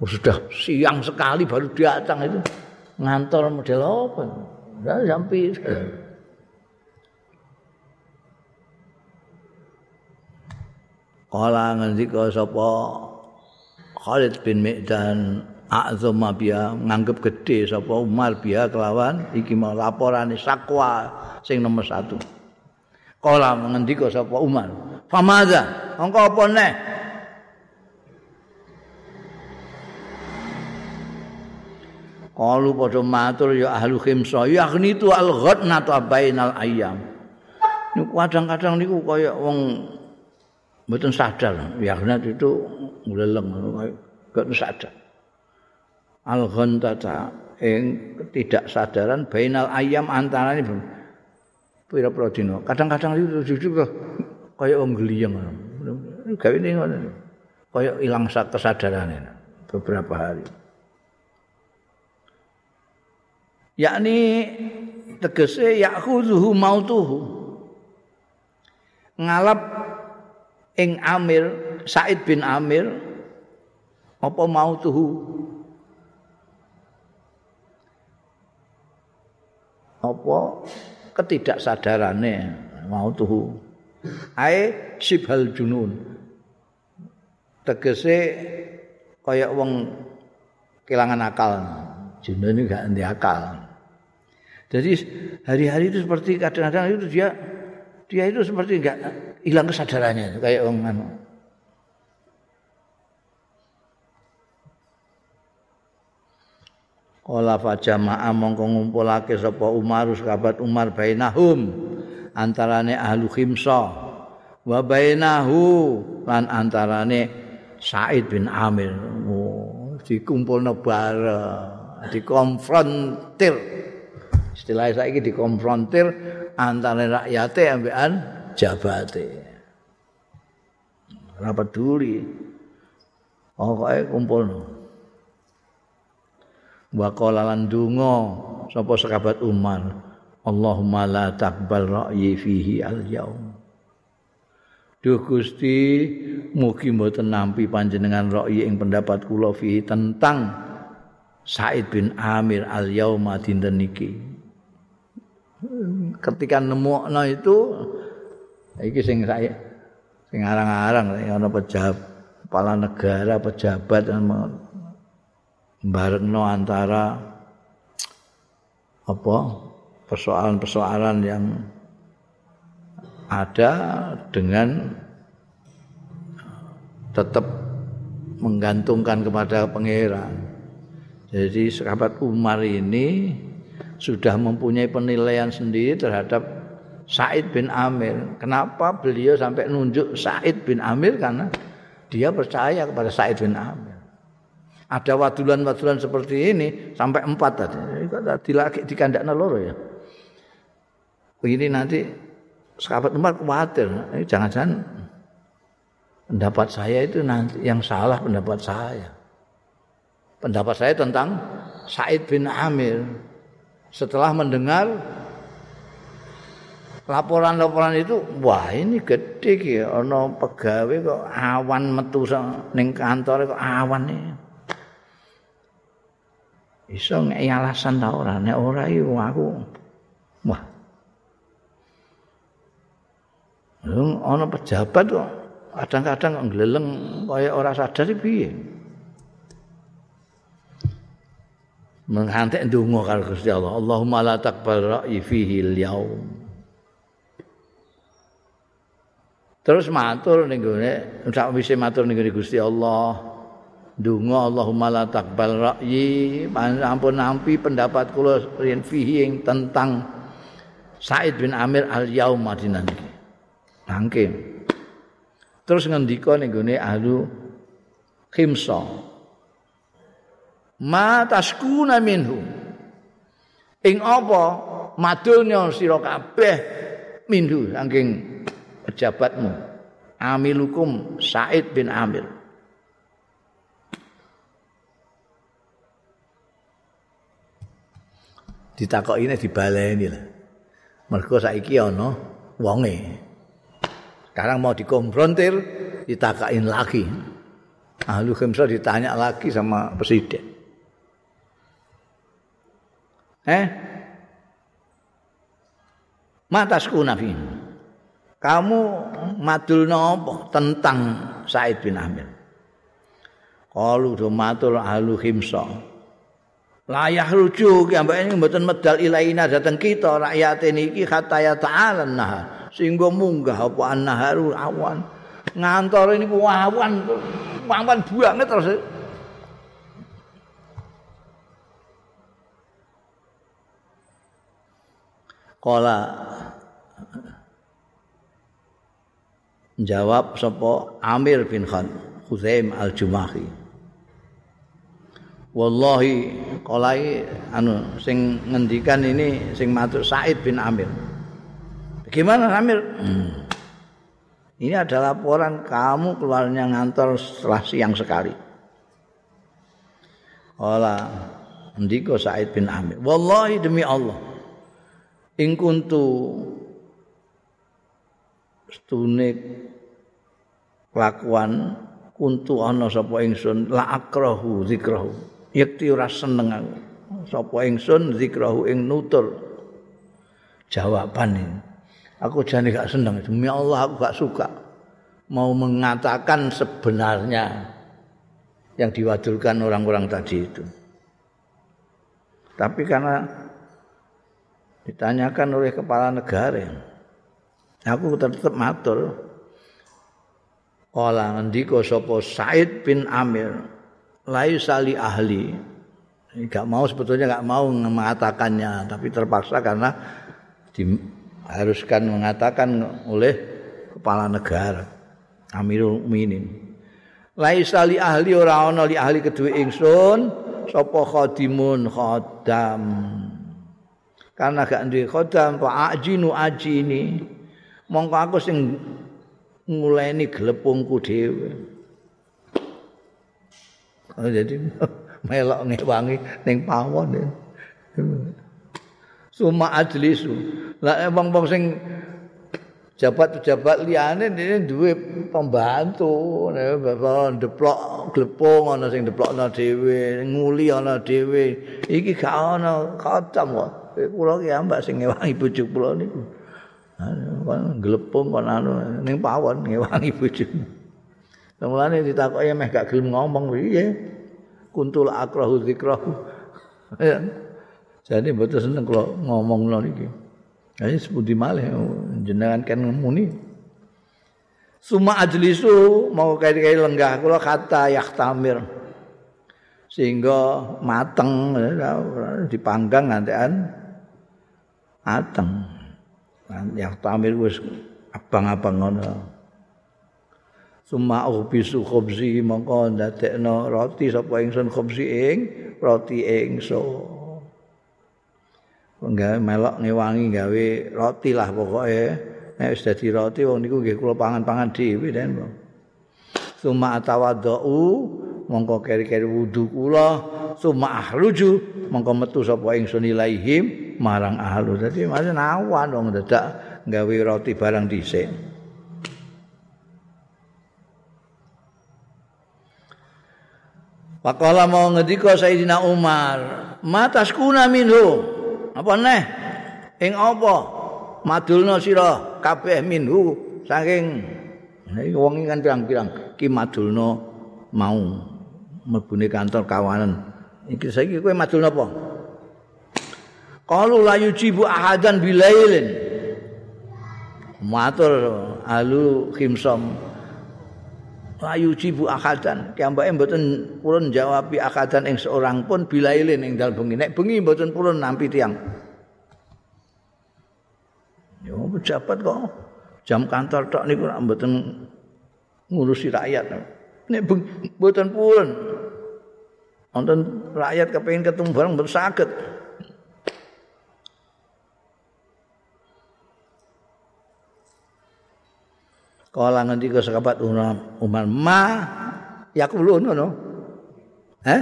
Oh, sudah siang sekali baru datang itu ngantor model apa? Sudah sampai Kala ngendika sapa Khalid bin Mi'dan Azam biya nganggep gede sapa Umar biya kelawan iki mau laporane sakwa sing nomor satu. Kala ngendika sapa Umar Famaza, engko apa neh? Kalu padha matur ya ahlu khimsa, yakni tu al-ghadna tu bainal ayyam. Niku kadang-kadang niku kaya wong mboten sadar, yakni itu nguleleng gak sadar. Al-ghantata ing tidak sadaran bainal ayam antarane pira-pira dina. Kadang-kadang itu jujur kaya wong gliyeng. Gawe ning ngono. Kaya ilang kesadarane beberapa hari. Yakni tegese yakhuzuhu mautuhu. Ngalap ing Amir Said bin Amir apa mautuhu apa ketidaksadarane mautuhu ae sibhal junun. Tegese kaya wong kelangan akal. Junun ini gak nanti akal. Jadi hari-hari itu seperti kadang-kadang itu dia dia itu seperti enggak hilang kesadarannya. Kayak wong anu. Ola fajama'a mongko ngumpulake sapa Umar sahabat Umar bainahum antarane ahlu khimsa. Wa bainahu lan antarane Said bin Amir. Oh, dikumpulno bareng dikonfrontir. Istilah saiki dikonfrontir antara rakyate ambekan jabate. Ora peduli. Pokoke kumpulno wa qala lan donga sapa sahabat Umar Allahumma la taqbal ra'yi fihi al-yaum. Duh Gusti, mugi mboten nampi panjenengan ra'yi ing pendapat kula fihi tentang Said bin Amir al-yauma dinten niki. Ketika nemokno itu iki sing saya sing arang-arang ana pejabat kepala negara pejabat barengno antara apa persoalan-persoalan yang ada dengan tetap menggantungkan kepada pangeran. Jadi sahabat Umar ini sudah mempunyai penilaian sendiri terhadap Said bin Amir. Kenapa beliau sampai nunjuk Said bin Amir karena dia percaya kepada Said bin Amir. Ada wadulan-wadulan seperti ini sampai empat tadi. Tadi lagi di kandak loro ya. Ini nanti sahabat Umar khawatir. Ini jangan-jangan pendapat saya itu nanti yang salah pendapat saya. Pendapat saya tentang Said bin Amir. Setelah mendengar laporan-laporan itu wah ini gede ki ana pegawe kok awan metu ning kantor kok awan iki iso ngei alasan ta ora nek iku aku ana pejabat kok kadang-kadang ngleleng kaya ora sadar piye? Menghantek ndonga karo Gusti Allah. Allahumma la taqbal ra'yi fihi al-yaum Terus matur ning gone sak wise matur ning Gusti Allah. Donga Allahumma la taqbal ra'yi, ampun nampi pendapat kula yen fihi ing tentang Said bin Amir al-Yaum Madinah Mangke. Terus ngendika ning gone ahlu Khimsa. Ma taskuna minhu. Ing apa madulnya sira kabeh minhu saking pejabatmu amilukum Said bin Amir ditakoki nek dibaleni lah mergo saiki ana wonge sekarang mau dikonfrontir ditakain lagi. Ahlu khimsa ditanya lagi sama presiden. Eh? Matasku nabi. Kamu madul nopo tentang Said bin Amir. Kalu do matur ahlu himsa. Layah rujuk ambek ini mboten medal ilaina dateng kita rakyat niki kata ya ta'ala nah sehingga munggah apa annaharu awan. Ngantor ini awan. Awan banget terus. Kala jawab sapa Amir bin Khan Khuzaim al-Jumahi. Wallahi kolai anu sing ngendikan ini sing matur Said bin Amir. Bagaimana Amir? Hmm. Ini ada laporan kamu keluarnya ngantor setelah siang sekali. Ola ndiko Said bin Amir. Wallahi demi Allah. In kuntu stune kelakuan kuntu ana sapa ingsun la akrahu zikrahu yekti ora seneng aku sapa ingsun zikrahu ing nutur jawaban ini aku jane gak seneng demi Allah aku gak suka mau mengatakan sebenarnya yang diwadulkan orang-orang tadi itu tapi karena ditanyakan oleh kepala negara Aku tetap matur. Kala ngendika sapa Said bin Amir, lai sali ahli. Enggak mau sebetulnya enggak mau mengatakannya, tapi terpaksa karena diharuskan mengatakan oleh kepala negara Amirul Mukminin. Lai sali ahli ora ana li ahli kedue ingsun sapa khadimun khadam. Karena gak duwe khadam fa ajinu ajini. mongko aku sing nguleni glepungku dhewe. Oh, jadi melok ngewangi ning pawon. Suma ajlisu. Lah wong-wong sing jabat-jabat liyane dene duwe pembantu, nek deplok glepung ana sing deplokno dhewe, nguli ana dhewe. Iki gak ana kacam kok. Kula ki ambak sing ngewangi bojo kula niku. kon glepung kon anu ning pawon ngewangi bojone. Mulane ditakoki meh gak gelem ngomong piye. Kuntul akrahu zikrahu. Jadi mboten seneng kalau ngomong niki. Jadi sepundi malih jenengan kan muni. Suma ajlisu mau kaya-kaya lenggah kula kata yahtamir. Sehingga mateng dipanggang ngantean mateng. Yahtamir wis abang-abang ngono. Suma ubisu khubzi mongko ndadekno roti sapa ingsun khubzi ing roti ingsun. Penggawe melok ngewangi gawe roti lah pokoke. Nek wis dadi roti wong niku nggih kula pangan-pangan dhewe den. Suma atawadhu mongko keri-keri wudu kula suma ahluju mongko metu sapa ingsun ilaihim marang ahlu. Dadi masih nawan wong dadak gawe roti barang dhisik. Pakala mau ngendika Sayyidina Umar, "Mataskuna minhu." Apa neh? Ing apa? Madulna sira kabeh minhu saking wong kan pirang-pirang ki madulna mau mlebune kantor kawanan. Iki saiki kowe madulna apa? Qalu la yujibu ahadan bilailin. Matur alu khimsam Ayu jibu akadan. Kiambake mboten purun jawabi akadan ing seorang pun bilailin ing dalem bengi. Nek bengi mboten purun nampi tiang. Yo pejabat kok jam kantor tok niku nek mboten ngurusi rakyat. Nek mboten purun. Wonten rakyat kepengin ketemu bareng mboten saged. Kala ngendika sahabat Umar, "Ma yakulun ngono." Eh?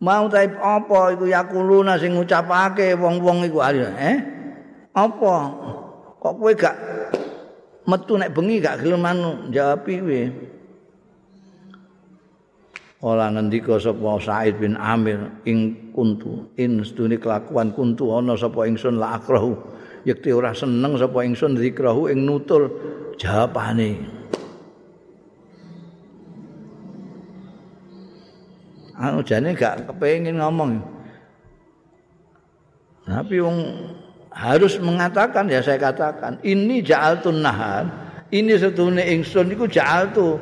Mau ta apa iku yakuluna sing ngucapake wong-wong iku eh? Apa? Kok kowe gak metu nek bengi gak gelem anu jawab piye? Ola ngendika sapa Said bin Amir ing kuntu in sedune kelakuan kuntu ana sapa ingsun la akrahu yekti ora seneng sapa ingsun zikrahu ing nutul jawabane. Anu jane gak kepengin ngomong. Tapi wong harus mengatakan ya saya katakan ini ja'altun nahar ini setune ingsun iku ja'altu.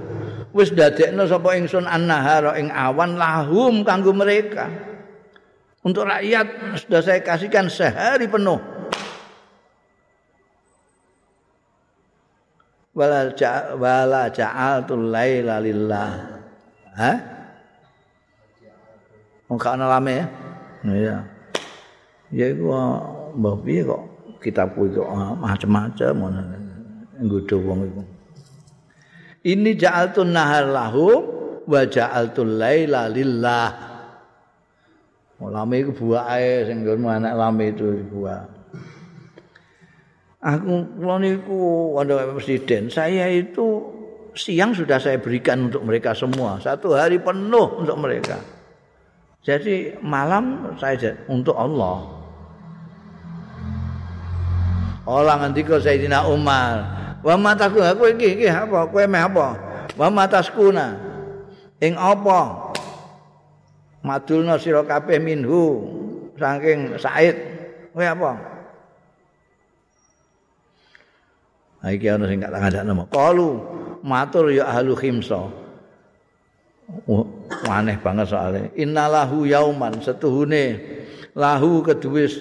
Wis dadekno sapa ingsun an-nahar ing awan lahum kanggo mereka. Untuk rakyat sudah saya kasihkan sehari penuh wala ja wala ja'altul laila lillah. Ha wong ana lame ya? Iya. Ya iku mbah piye kok kitab kok macam-macam ngono. Nggodho wong iku. Ini ja'altun nahar lahum wa ja'altul laila lillah. Lame iku buake sing nggonmu anak lame itu buah. Aku kula niku presiden, saya itu siang sudah saya berikan untuk mereka semua. Satu hari penuh untuk mereka. Jadi malam saya untuk Allah. Olah ngendika Sayyidina Umar, "Wa mataku aku iki iki apa? Kowe meh apa? Wa mataskuna." Ing apa? Madulna sira kabeh minhu saking Said. Kowe apa? Ha iki ana sing gak ngandakno. Qalu matur ya ahlu khimsa. Oh, aneh banget soalnya. Innalahu yauman setuhune lahu keduwis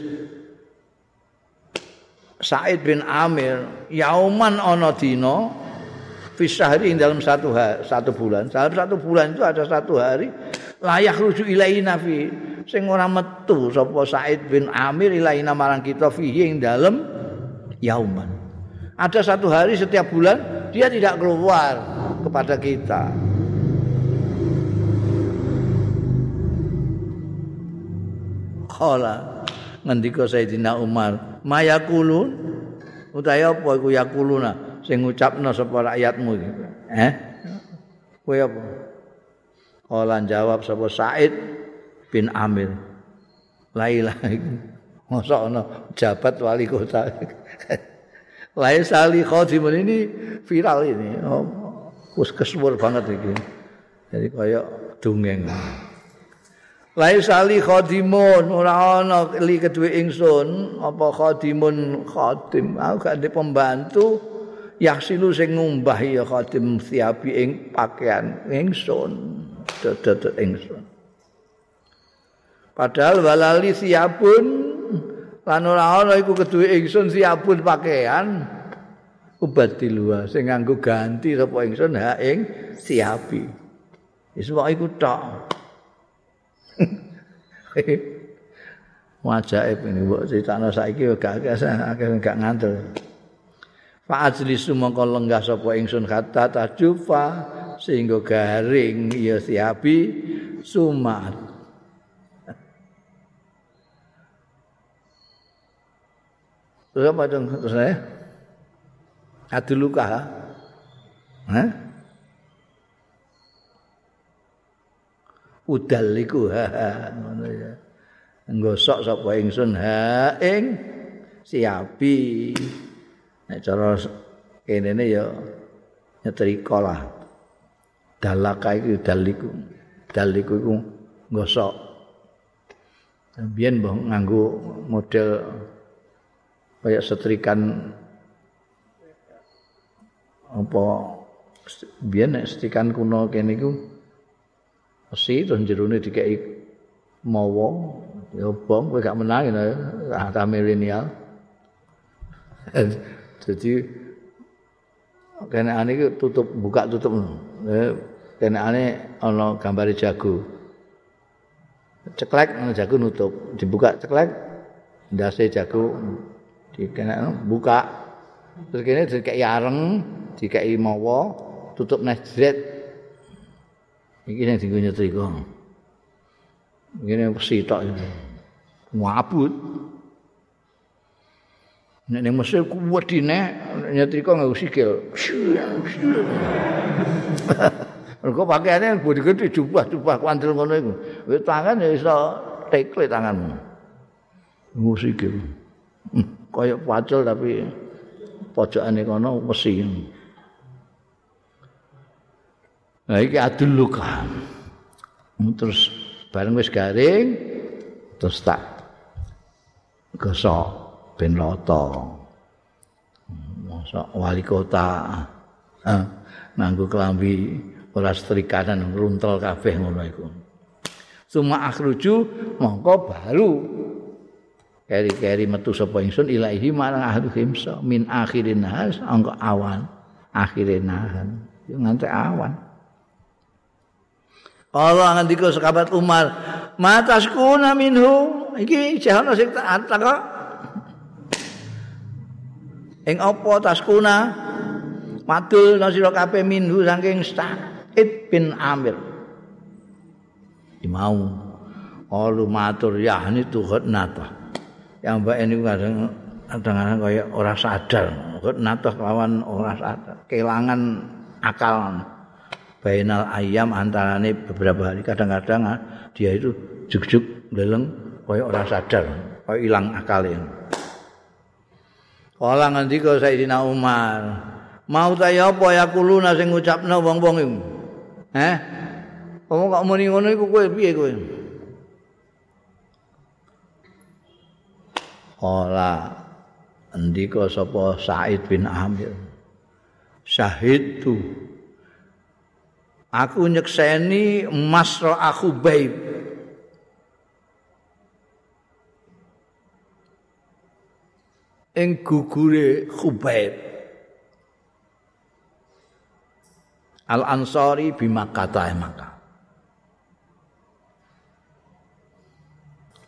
Said bin Amir yauman ana dina fi syahri dalam satu hari, satu bulan. Dalam satu bulan itu ada satu hari layak rujuk ilaina fi sing ora metu sapa Said bin Amir ilaina marang kita fi ing dalem yauman. Ada satu hari setiap bulan dia tidak keluar kepada kita. Kala ngendika Sayyidina Umar, "Mayakulun utahe apa iku yakuluna sing ngucapna sapa rakyatmu iki?" Eh? Kowe apa? Kala jawab sapa Said bin Amir. Lailah iku. Mosok ana jabat wali kota. Lai sali khadimun ini viral ini. Oh, wis kesuwur banget iki. Jadi kaya dongeng. Laisa li khadimun ora ana li kedue ingsun apa khadimun khadim aku gak ndek pembantu yaksilu sing ngumbah ya khadim siapi ing pakaian ingsun dodot ingsun padahal walali siapun lan ora ana iku kedue ingsun siapun pakaian ubadilwa sing nganggo ganti sapa ingsun ha ing siapi wis iku tok Wajah ini buat cerita no saiki gak gak gak ngantul. Fa ajlisu mongko lenggah sapa ingsun kata tajufa sehingga garing ya siapi sumat. Terus apa dong terus saya? Adu luka. Hah? udal iku ngono ya nggosok sapa ingsun ha ing siapi nek cara kene ya nyetrika lah dalaka iku daliku daliku iku nggosok biyen mbah nganggo model kaya setrikan apa biyen nek setrikan kuno kene iku besi terus jerone dikeki mawa ya bom kowe gak menang ya kata milenial. Jadi kena ane tutup buka tutup kena ane ana gambar jago. Ceklek jago nutup dibuka ceklek ndase jago di kena buka terus kene dikeki areng dikeki mawa tutup neh Iki sing dienggo nyetrika. Ngene besi tok iki. Ngabut. Nek ning Mesir kuwedine nyetrika nggo sikil. Mergo pakaiane bodi gede jubah-jubah ngono iku. Wis tangan ya iso tekle tanganmu. Nggo sikil. Kaya pacul tapi pojokane kono besi. Nah iki adul luka. Terus bareng wis garing terus tak gosok ben rata. Masa wali kota eh, nganggo kelambi ora setrikanan runtel kabeh ngono iku. Suma akhruju mongko baru keri-keri metu sapa ingsun ilahi marang ahli himsa min akhirin nas angka awan akhirin nahan nganti awan Allah ngendika sekabat Umar, "Mataskuna minhu." Iki jahono sing tak kok. Ing apa taskuna? Madul nasira kabeh minhu saking Sa'id bin Amir. Imau Alu matur yahni tuhat nata. Yang mbak ini kadang kadang-kadang kayak orang sadar. Tuhat nata lawan orang sadar. Kehilangan akal. bainal ayam antarane beberapa hari kadang-kadang ah, dia itu juk-juk leleng kaya ora sadar kaya ilang akalin Kala ngendika Sayyidina Umar, mau ta ya apa ya kuluna sing ngucapno wong-wong iku? Heh? Kamu kok muni ngono iku kowe piye kowe? Kala ndika sapa Said bin Amir. Syahid tu aku nyekseni masra aku baib. Ing gugure khubaib. Al ansari bima kata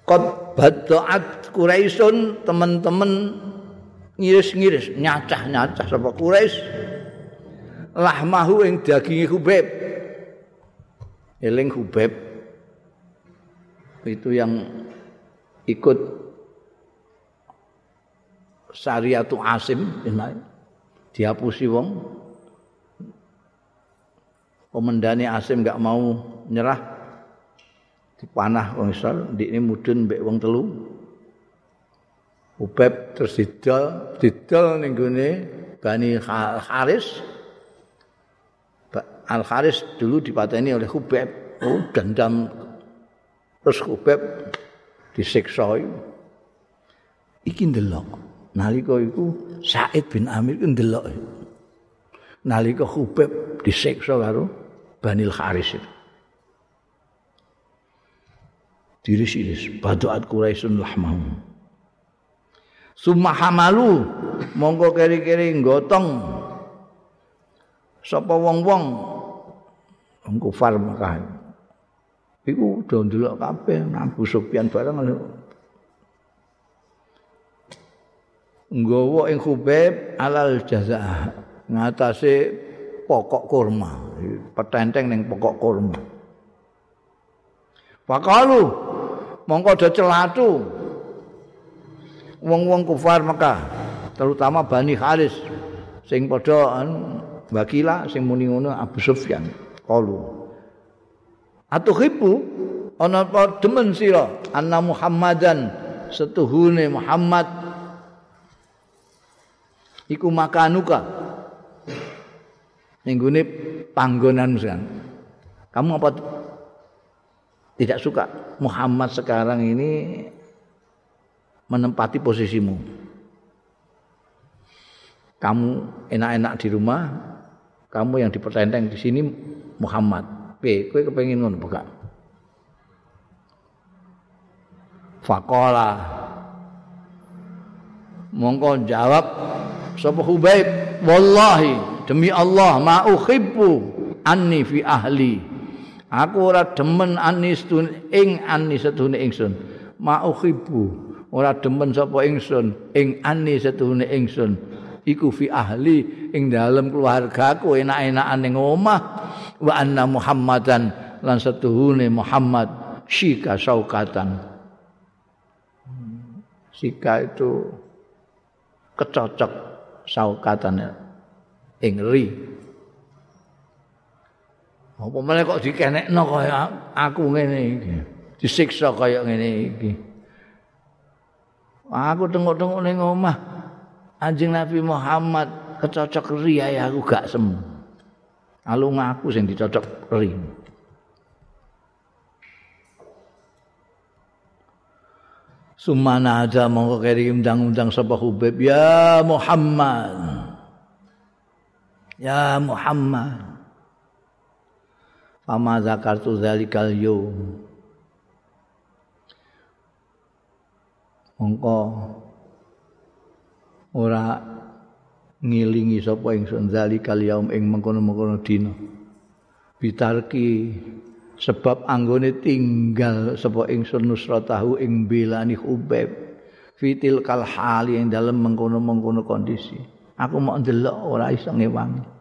Qad bada'at Quraisyun teman-teman ngiris-ngiris nyacah-nyacah sapa Quraisy lahmahu ing daginge Khubaib eling Hubeb. Itu yang ikut Syariatu Asim dihapusi wong. Komandane Asim enggak mau nyerah dipanah wong Israel ini mudun mbek wong telu. Hubeb terus didol didol ning gone Bani Haris Al Haris dulu dipateni oleh Hubeb. Oh, dendam. Terus Hubeb disiksa. Iki ndelok. Nalika iku Said bin Amir iku ndelok. Nalika Hubeb disiksa karo Banil Haris itu diris-iris baduat Quraisyun lahmahum summa hamalu mongko keri-keri gotong sapa wong-wong? Wong kufar Mekah. Iku do ndelok kabeh Abu Sufyan bareng nggawa ing Khubaib alal jazaa ngatasé pokok kurma. Petenteng ning pokok kurma. Pakalu mongko do celatu. Wong-wong kufar Mekah terutama Bani Haris sing padha wakila sing muni ngono Abu Sufyan kalu atuhibu ana apa demen sira? Anna Muhammadan setuhune Muhammad. Iku makanuka. Ning panggonan kamu apa? Tidak suka Muhammad sekarang ini menempati posisimu. Kamu enak-enak di rumah, kamu yang dipertenteng di sini Muhammad. P, kowe kepengin ngono buka. Fakola Mongko jawab sapa Hubaib, wallahi demi Allah ma uhibbu anni fi ahli. Aku ora demen anni ing anni setune ingsun. Ma uhibbu ora demen sapa ingsun ing ani setuhune ingsun. Iku fi ahli ing dalem keluargaku enak-enakan ning omah. Wa anna muhammadan lan setuhune muhammad syika saukatan. Sika itu kecocok saukatan ing ri apa meneh kok dikenekno kaya aku ngene iki disiksa kaya ngene iki Aku tengok-tengok ning omah Anjing Nabi Muhammad kecocok ri ya aku gak sem. Alu ngaku sing dicocok ri. Sumana ada mongko keri undang-undang sapa Hubeb ya Muhammad. Ya Muhammad. Fama zakartu zalikal yum. mongko ora ngilingi sapa ingsun zalikal yaum ing mengkono-mengkono dina. Bitarki sebab anggone tinggal sapa ingsun nusratahu ing belani hubeb fitil kal hali ing dalem mengkono-mengkono kondisi. Aku mau ndelok ora iso ngewangi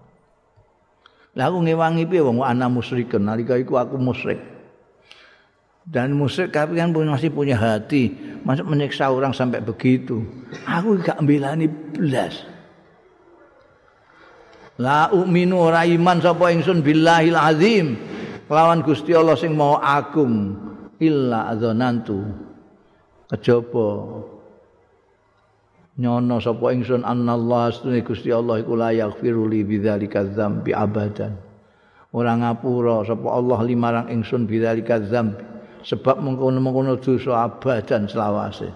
lah aku ngewangi piye wong ana musyrik nalika iku aku musyrik dan musyrik tapi kan masih punya hati. Masuk menyiksa orang sampai begitu. Aku gak mbelani belas la u'minu ora iman sapa ingsun billahil azim. Lawan Gusti Allah sing mau agung. Illa adzanantu. Kejaba nyono sapa ingsun anallah astune Gusti Allah iku la yaghfiru li bidzalika dzambi abadan ora ngapura sapa Allah limarang ingsun bidzalika dzambi sebab mengkono-mengkono dosa abadan selawase.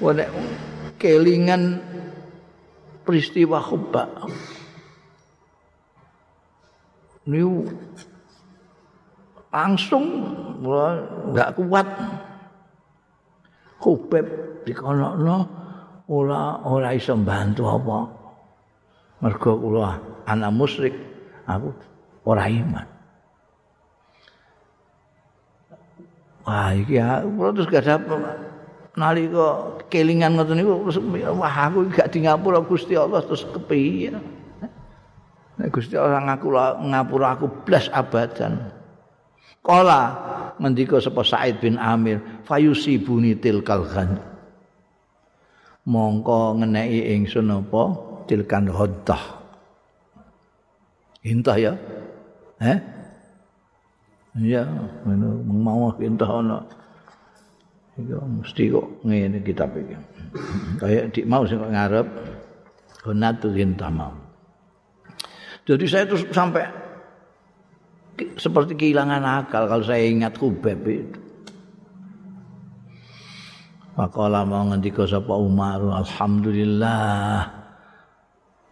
Wene kelingan peristiwa khubba. Niu langsung enggak kuat. Khubab dikonokno ora ora iso bantu apa. Mergo kula anak musyrik aku ora iman. Wah, iki ya, terus gak ada nalika kelingan ngoten niku wah aku gak di ngapura Gusti Allah terus kepiye. Nek Gusti Allah ngaku ngapura aku blas abadan. Kala ngendika sapa Said bin Amir, fayusibuni tilkal ghan. Mongko ngeneki ingsun apa tilkan hoddah. Intah ya. Eh? Iya, ngono mau entah ana. Iku mesti kok ngene kitab iki. Kayak dik mau sing ngarep gonatu entah mau. Jadi saya terus sampai seperti kehilangan akal kalau saya ingat Khubeb itu. Pakola mau ngendika sapa Umar, alhamdulillah.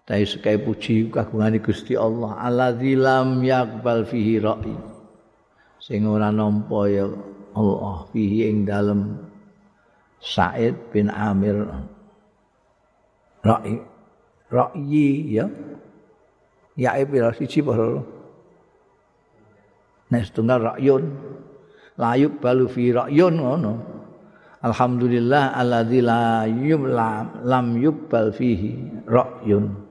Tapi sekai puji kagungan Gusti Allah, alladzi lam yaqbal fihi ra'i. Sing ora nampa ya Allah fihi ing dalem Said bin Amir ra'i. Ra'i ya. Ya pira siji para Nek setunggal ra'yun layuk balu fi ra'yun ngono. Alhamdulillah alladzi la lam yubbal fihi ra'yun.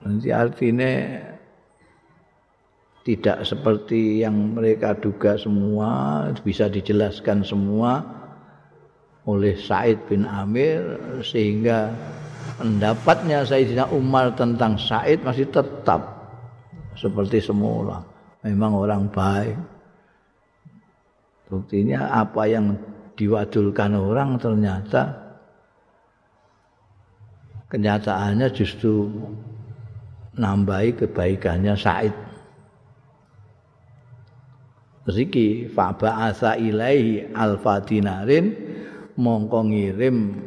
Nanti artinya tidak seperti yang mereka duga semua bisa dijelaskan semua oleh Said bin Amir sehingga pendapatnya Sayyidina Umar tentang Said masih tetap seperti semula memang orang baik buktinya apa yang diwadulkan orang ternyata kenyataannya justru nambahi kebaikannya Said. Riki fa ba'atsa ilaihi alfa dinarin mongko ngirim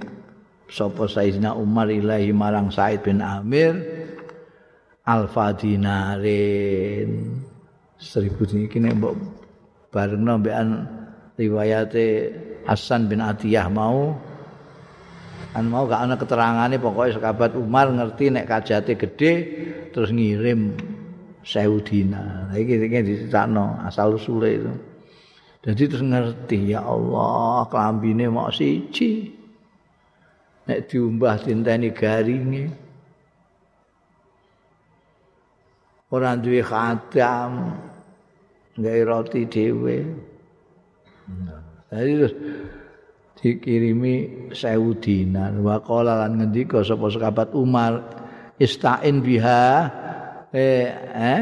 sapa Sayyidina Umar ilaihi marang Said bin Amir alfa dinarin seribu ini kini mbok bareng nambekan riwayate Hasan bin Atiyah mau kan mau gak ana keterangane pokoke sahabat Umar ngerti nek kajate gede terus ngirim sewu dina. Iki iki dicitakno asal usule itu. Jadi terus ngerti ya Allah kelambine mau siji. Nek diumbah dinteni garinge. Ora duwe khatam. Gawe roti dhewe. Jadi terus dikirimi sewu dinar wa qala lan ngendika sapa sahabat Umar istain biha eh eh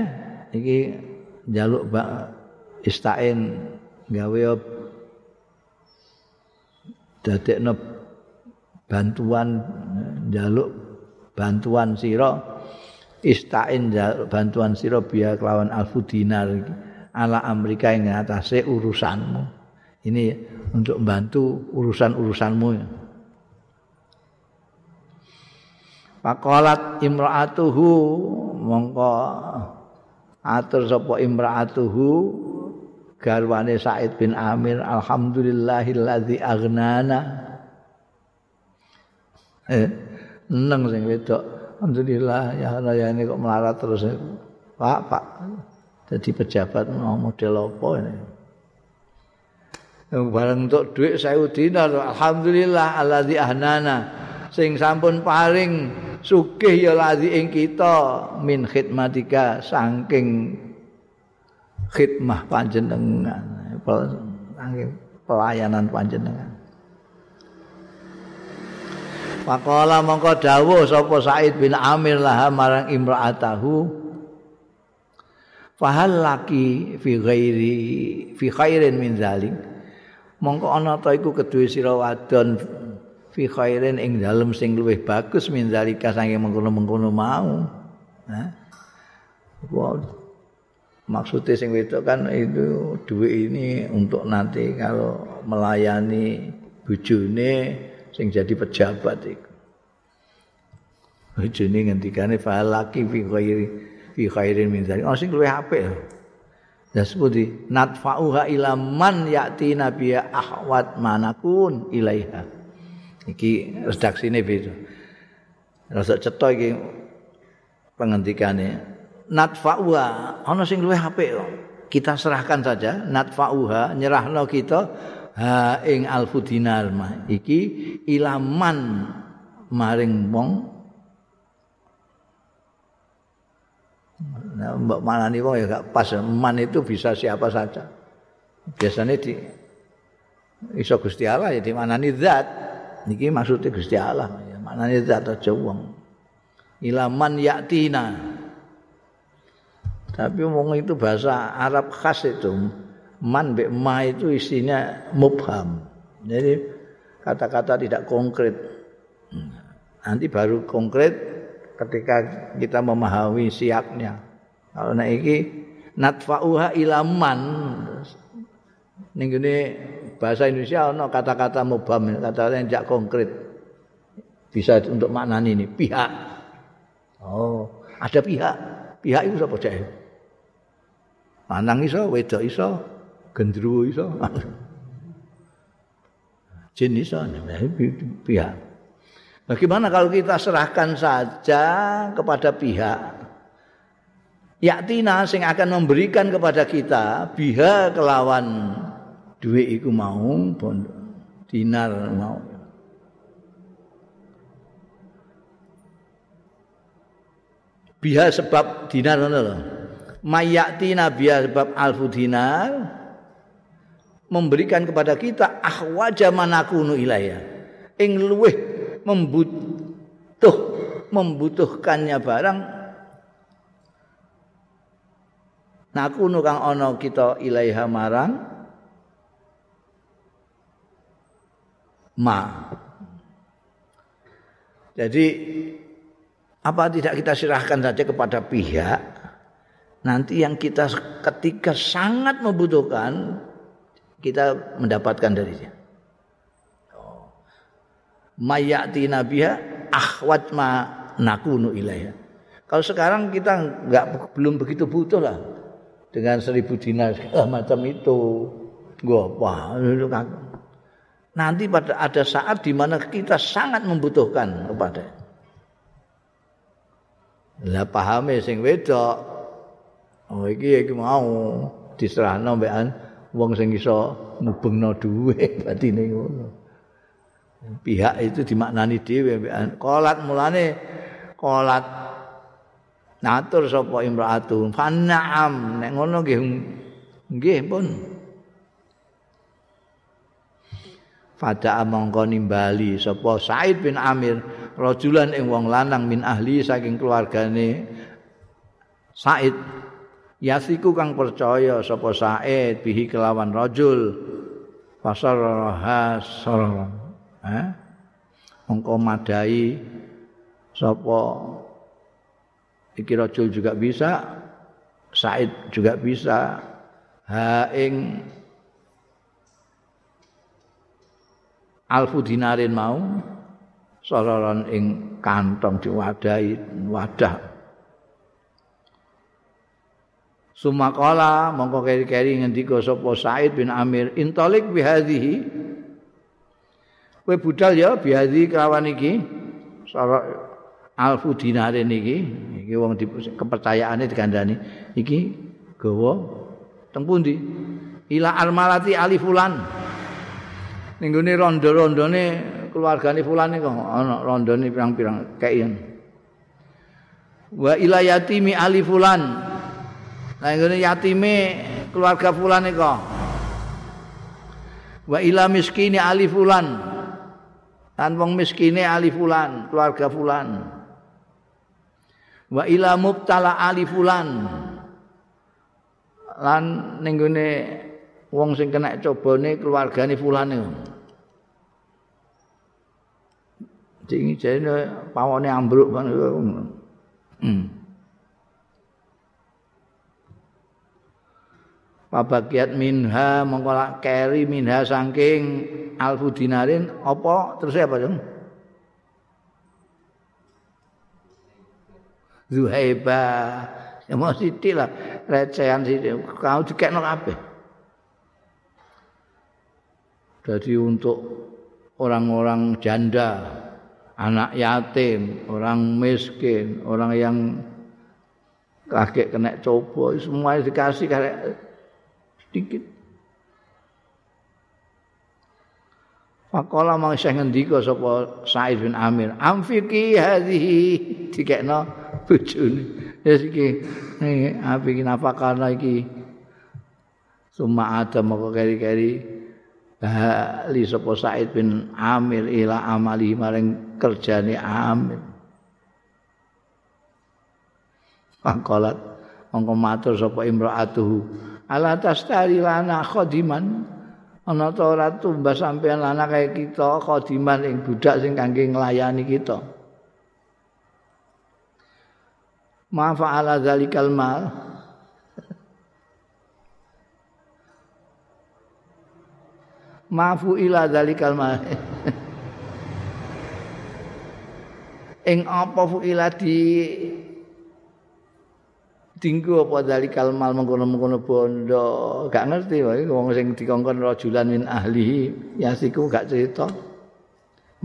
iki njaluk istain gawe dadekno bantuan njaluk bantuan sira istain bantuan sira biya kelawan alfu dinar ala Amerika ing atase urusanmu. Ini untuk membantu urusan-urusanmu. Pakolat imra'atuhu mongko atur sapa imra'atuhu garwane Said bin Amir alhamdulillahilladzi aghnana eh neng sing wedok alhamdulillah ya Allah ya ini kok melarat terus. Pak Pak. Jadi pejabat model apa ini? Bareng untuk duit saya dinar alhamdulillah alladzi ahnana. Sing sampun paling sugih ya ladzi ing kita min khidmatika saking khidmah panjenengan. Pelayanan panjenengan Pakola mongko dawuh sapa Said bin Amir lah marang imra'atahu Fahal laki fi ghairi fi khairin min zalik mongko ana ta iku kedue sira wadon fi khairin ing dalem sing luwih bagus min zalika saking mengkono-mengkono mau ha wow. maksudnya sing wedok kan itu duit ini untuk nanti kalau melayani bujune sing jadi pejabat itu bujune ngendikane fa laki fi khairi fi khairin min zalika oh sing luwih apik Ya seperti natfa'uha ila man ya'ti nabiya ahwat manakun ilaiha. Iki redaksi ini beda. Rasa ceto iki pengentikane. Natfa'uha, ana sing luwih apik Kita serahkan saja natfa'uha nyerahno kita ha ing alfu dinar mah. Iki ilaman maring wong Nah, mbak mana nih wong ya gak pas. Man itu bisa siapa saja. Biasanya di iso Gusti Allah ya di mana nih zat. Niki maksudnya Gusti Allah. Ya, mana nih zat aja wong. Ilaman yaktina. Tapi wong itu bahasa Arab khas itu. Man be ma itu isinya mubham. Jadi kata-kata tidak konkret. Nanti baru konkret ketika kita memahami siapnya. Kalau nek iki natfa'uha ilaman. Ning ngene bahasa Indonesia ana kata-kata mubham, kata-kata yang tidak konkret. Bisa untuk maknani ini pihak. Oh, ada pihak. Pihak itu sapa cek? Lanang iso, wedok iso, gendruwo iso. Jin iso, pihak. Bagaimana kalau kita serahkan saja kepada pihak Yaktina sing akan memberikan kepada kita biha kelawan duit iku mau dinar mau biha sebab dinar ngono lho mayaktina biha sebab alfu dinar memberikan kepada kita ahwaja manakunu ilaya ing luweh membutuh membutuhkannya barang. Nakunu kang ana kita ilaiha marang ma. Jadi apa tidak kita serahkan saja kepada pihak? Nanti yang kita ketika sangat membutuhkan kita mendapatkan dari dia oh. mayati nabiha akhwat ma nakunu ilaiha kalau sekarang kita nggak belum begitu butuh lah dengan seribu dinar segala macam itu. Gua apa? Nanti pada ada saat di mana kita sangat membutuhkan kepada. Lah pahame sing wedok. Oh iki iki mau diserahno mbekan wong sing iso ngubengno dhuwit batine ngono. Pihak itu dimaknani dhewe. Kolat mulane kolat Natur sapa imraatu fanam nek ngono nggih nggih pun Fada mongko nimbali sapa Said bin Amir rajulan ing wong lanang min ahli saking keluargane Said Yasiku kang percaya sapa Said bihi kelawan rajul. Pasaraha saron eh mongko madai sapa iki rajul juga bisa Said juga bisa. Ha ing alfu dinarin mau sororon ing kantong diwadahi wadah Sumakola mongko keri-keri ngendika sapa Said bin Amir intolik bihadhihi kowe budal ya bihadhi kelawan iki. Alfu dinarin iki iki wong kepercayaane dikandani iki gawa teng pundi? Ila armalati ali fulan. Ning gone rondo-rondone keluargane fulan iki ana rondone pirang-pirang keian wa ila yatimi ali fulan ning gone yatime keluarga fulan iki wa ila miskini ali fulan. Lan wong miskine ali fulan keluarga fulan. Wa ila mubtala ali fulan. Lan ning gone wong sing kena cobane keluargane fulane. Sing jane pawone ambruk kan hmm. Pabakiat minha mengkolak keri minha saking alfu dinarin apa terus apa dong? Zuhaiba. Ya mau sithik lah recehan sithik. Kau dikekno kabeh. Jadi untuk orang-orang janda, anak yatim, orang miskin, orang yang kakek kena coba, semua dikasih kayak sedikit. Faqala mang sing ngendika sapa Said bin Amir, "Amfiqi hadhihi." Dikekno bojone. Ya iki iki api iki nafakana iki. Suma ada moko keri-keri bali sapa Said bin Amir ila amali maring kerjane Amir. Pangkolat mongko matur sapa imraatuhu ala tastari lana khadiman. Ana ta ora tumbas sampean lanang kaya kita khadiman ing budak sing kangge nglayani kita. Ma fa'ala dzalikal mal. Mafu ila dzalikal mal. Ing apa fu ila di dinggo apa dalikal mal mengkono-mengkono bondo? Gak ngerti wae wong sing dikongkon rajulan min ahli yasiku gak cerita.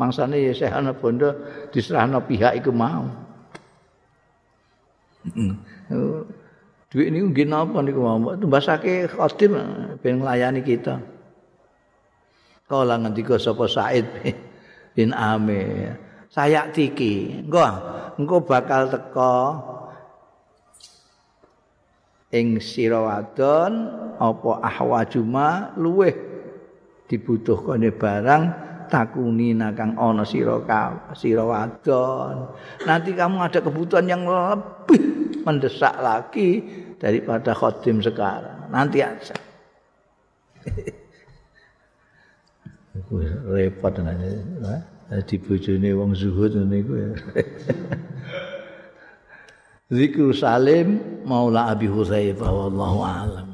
Mangsane ya ana bondo diserahno pihak iku mau. Duit niku nggih napa niku mau? Tumbasake khotim ben nglayani kita. Kala ngendika sapa Said bin Amir saya tiki engko engko bakal teko ing sira wadon apa ahwajuma luweh dibutuhkane barang takuni nakang ana sira sira wadon. Nanti kamu ada kebutuhan yang lebih mendesak lagi daripada khotim sekarang. Nanti aja. Repot nanya di bojone wong zuhud ngene iku Zikru Salim Maula Abi Hudzaifah wallahu alam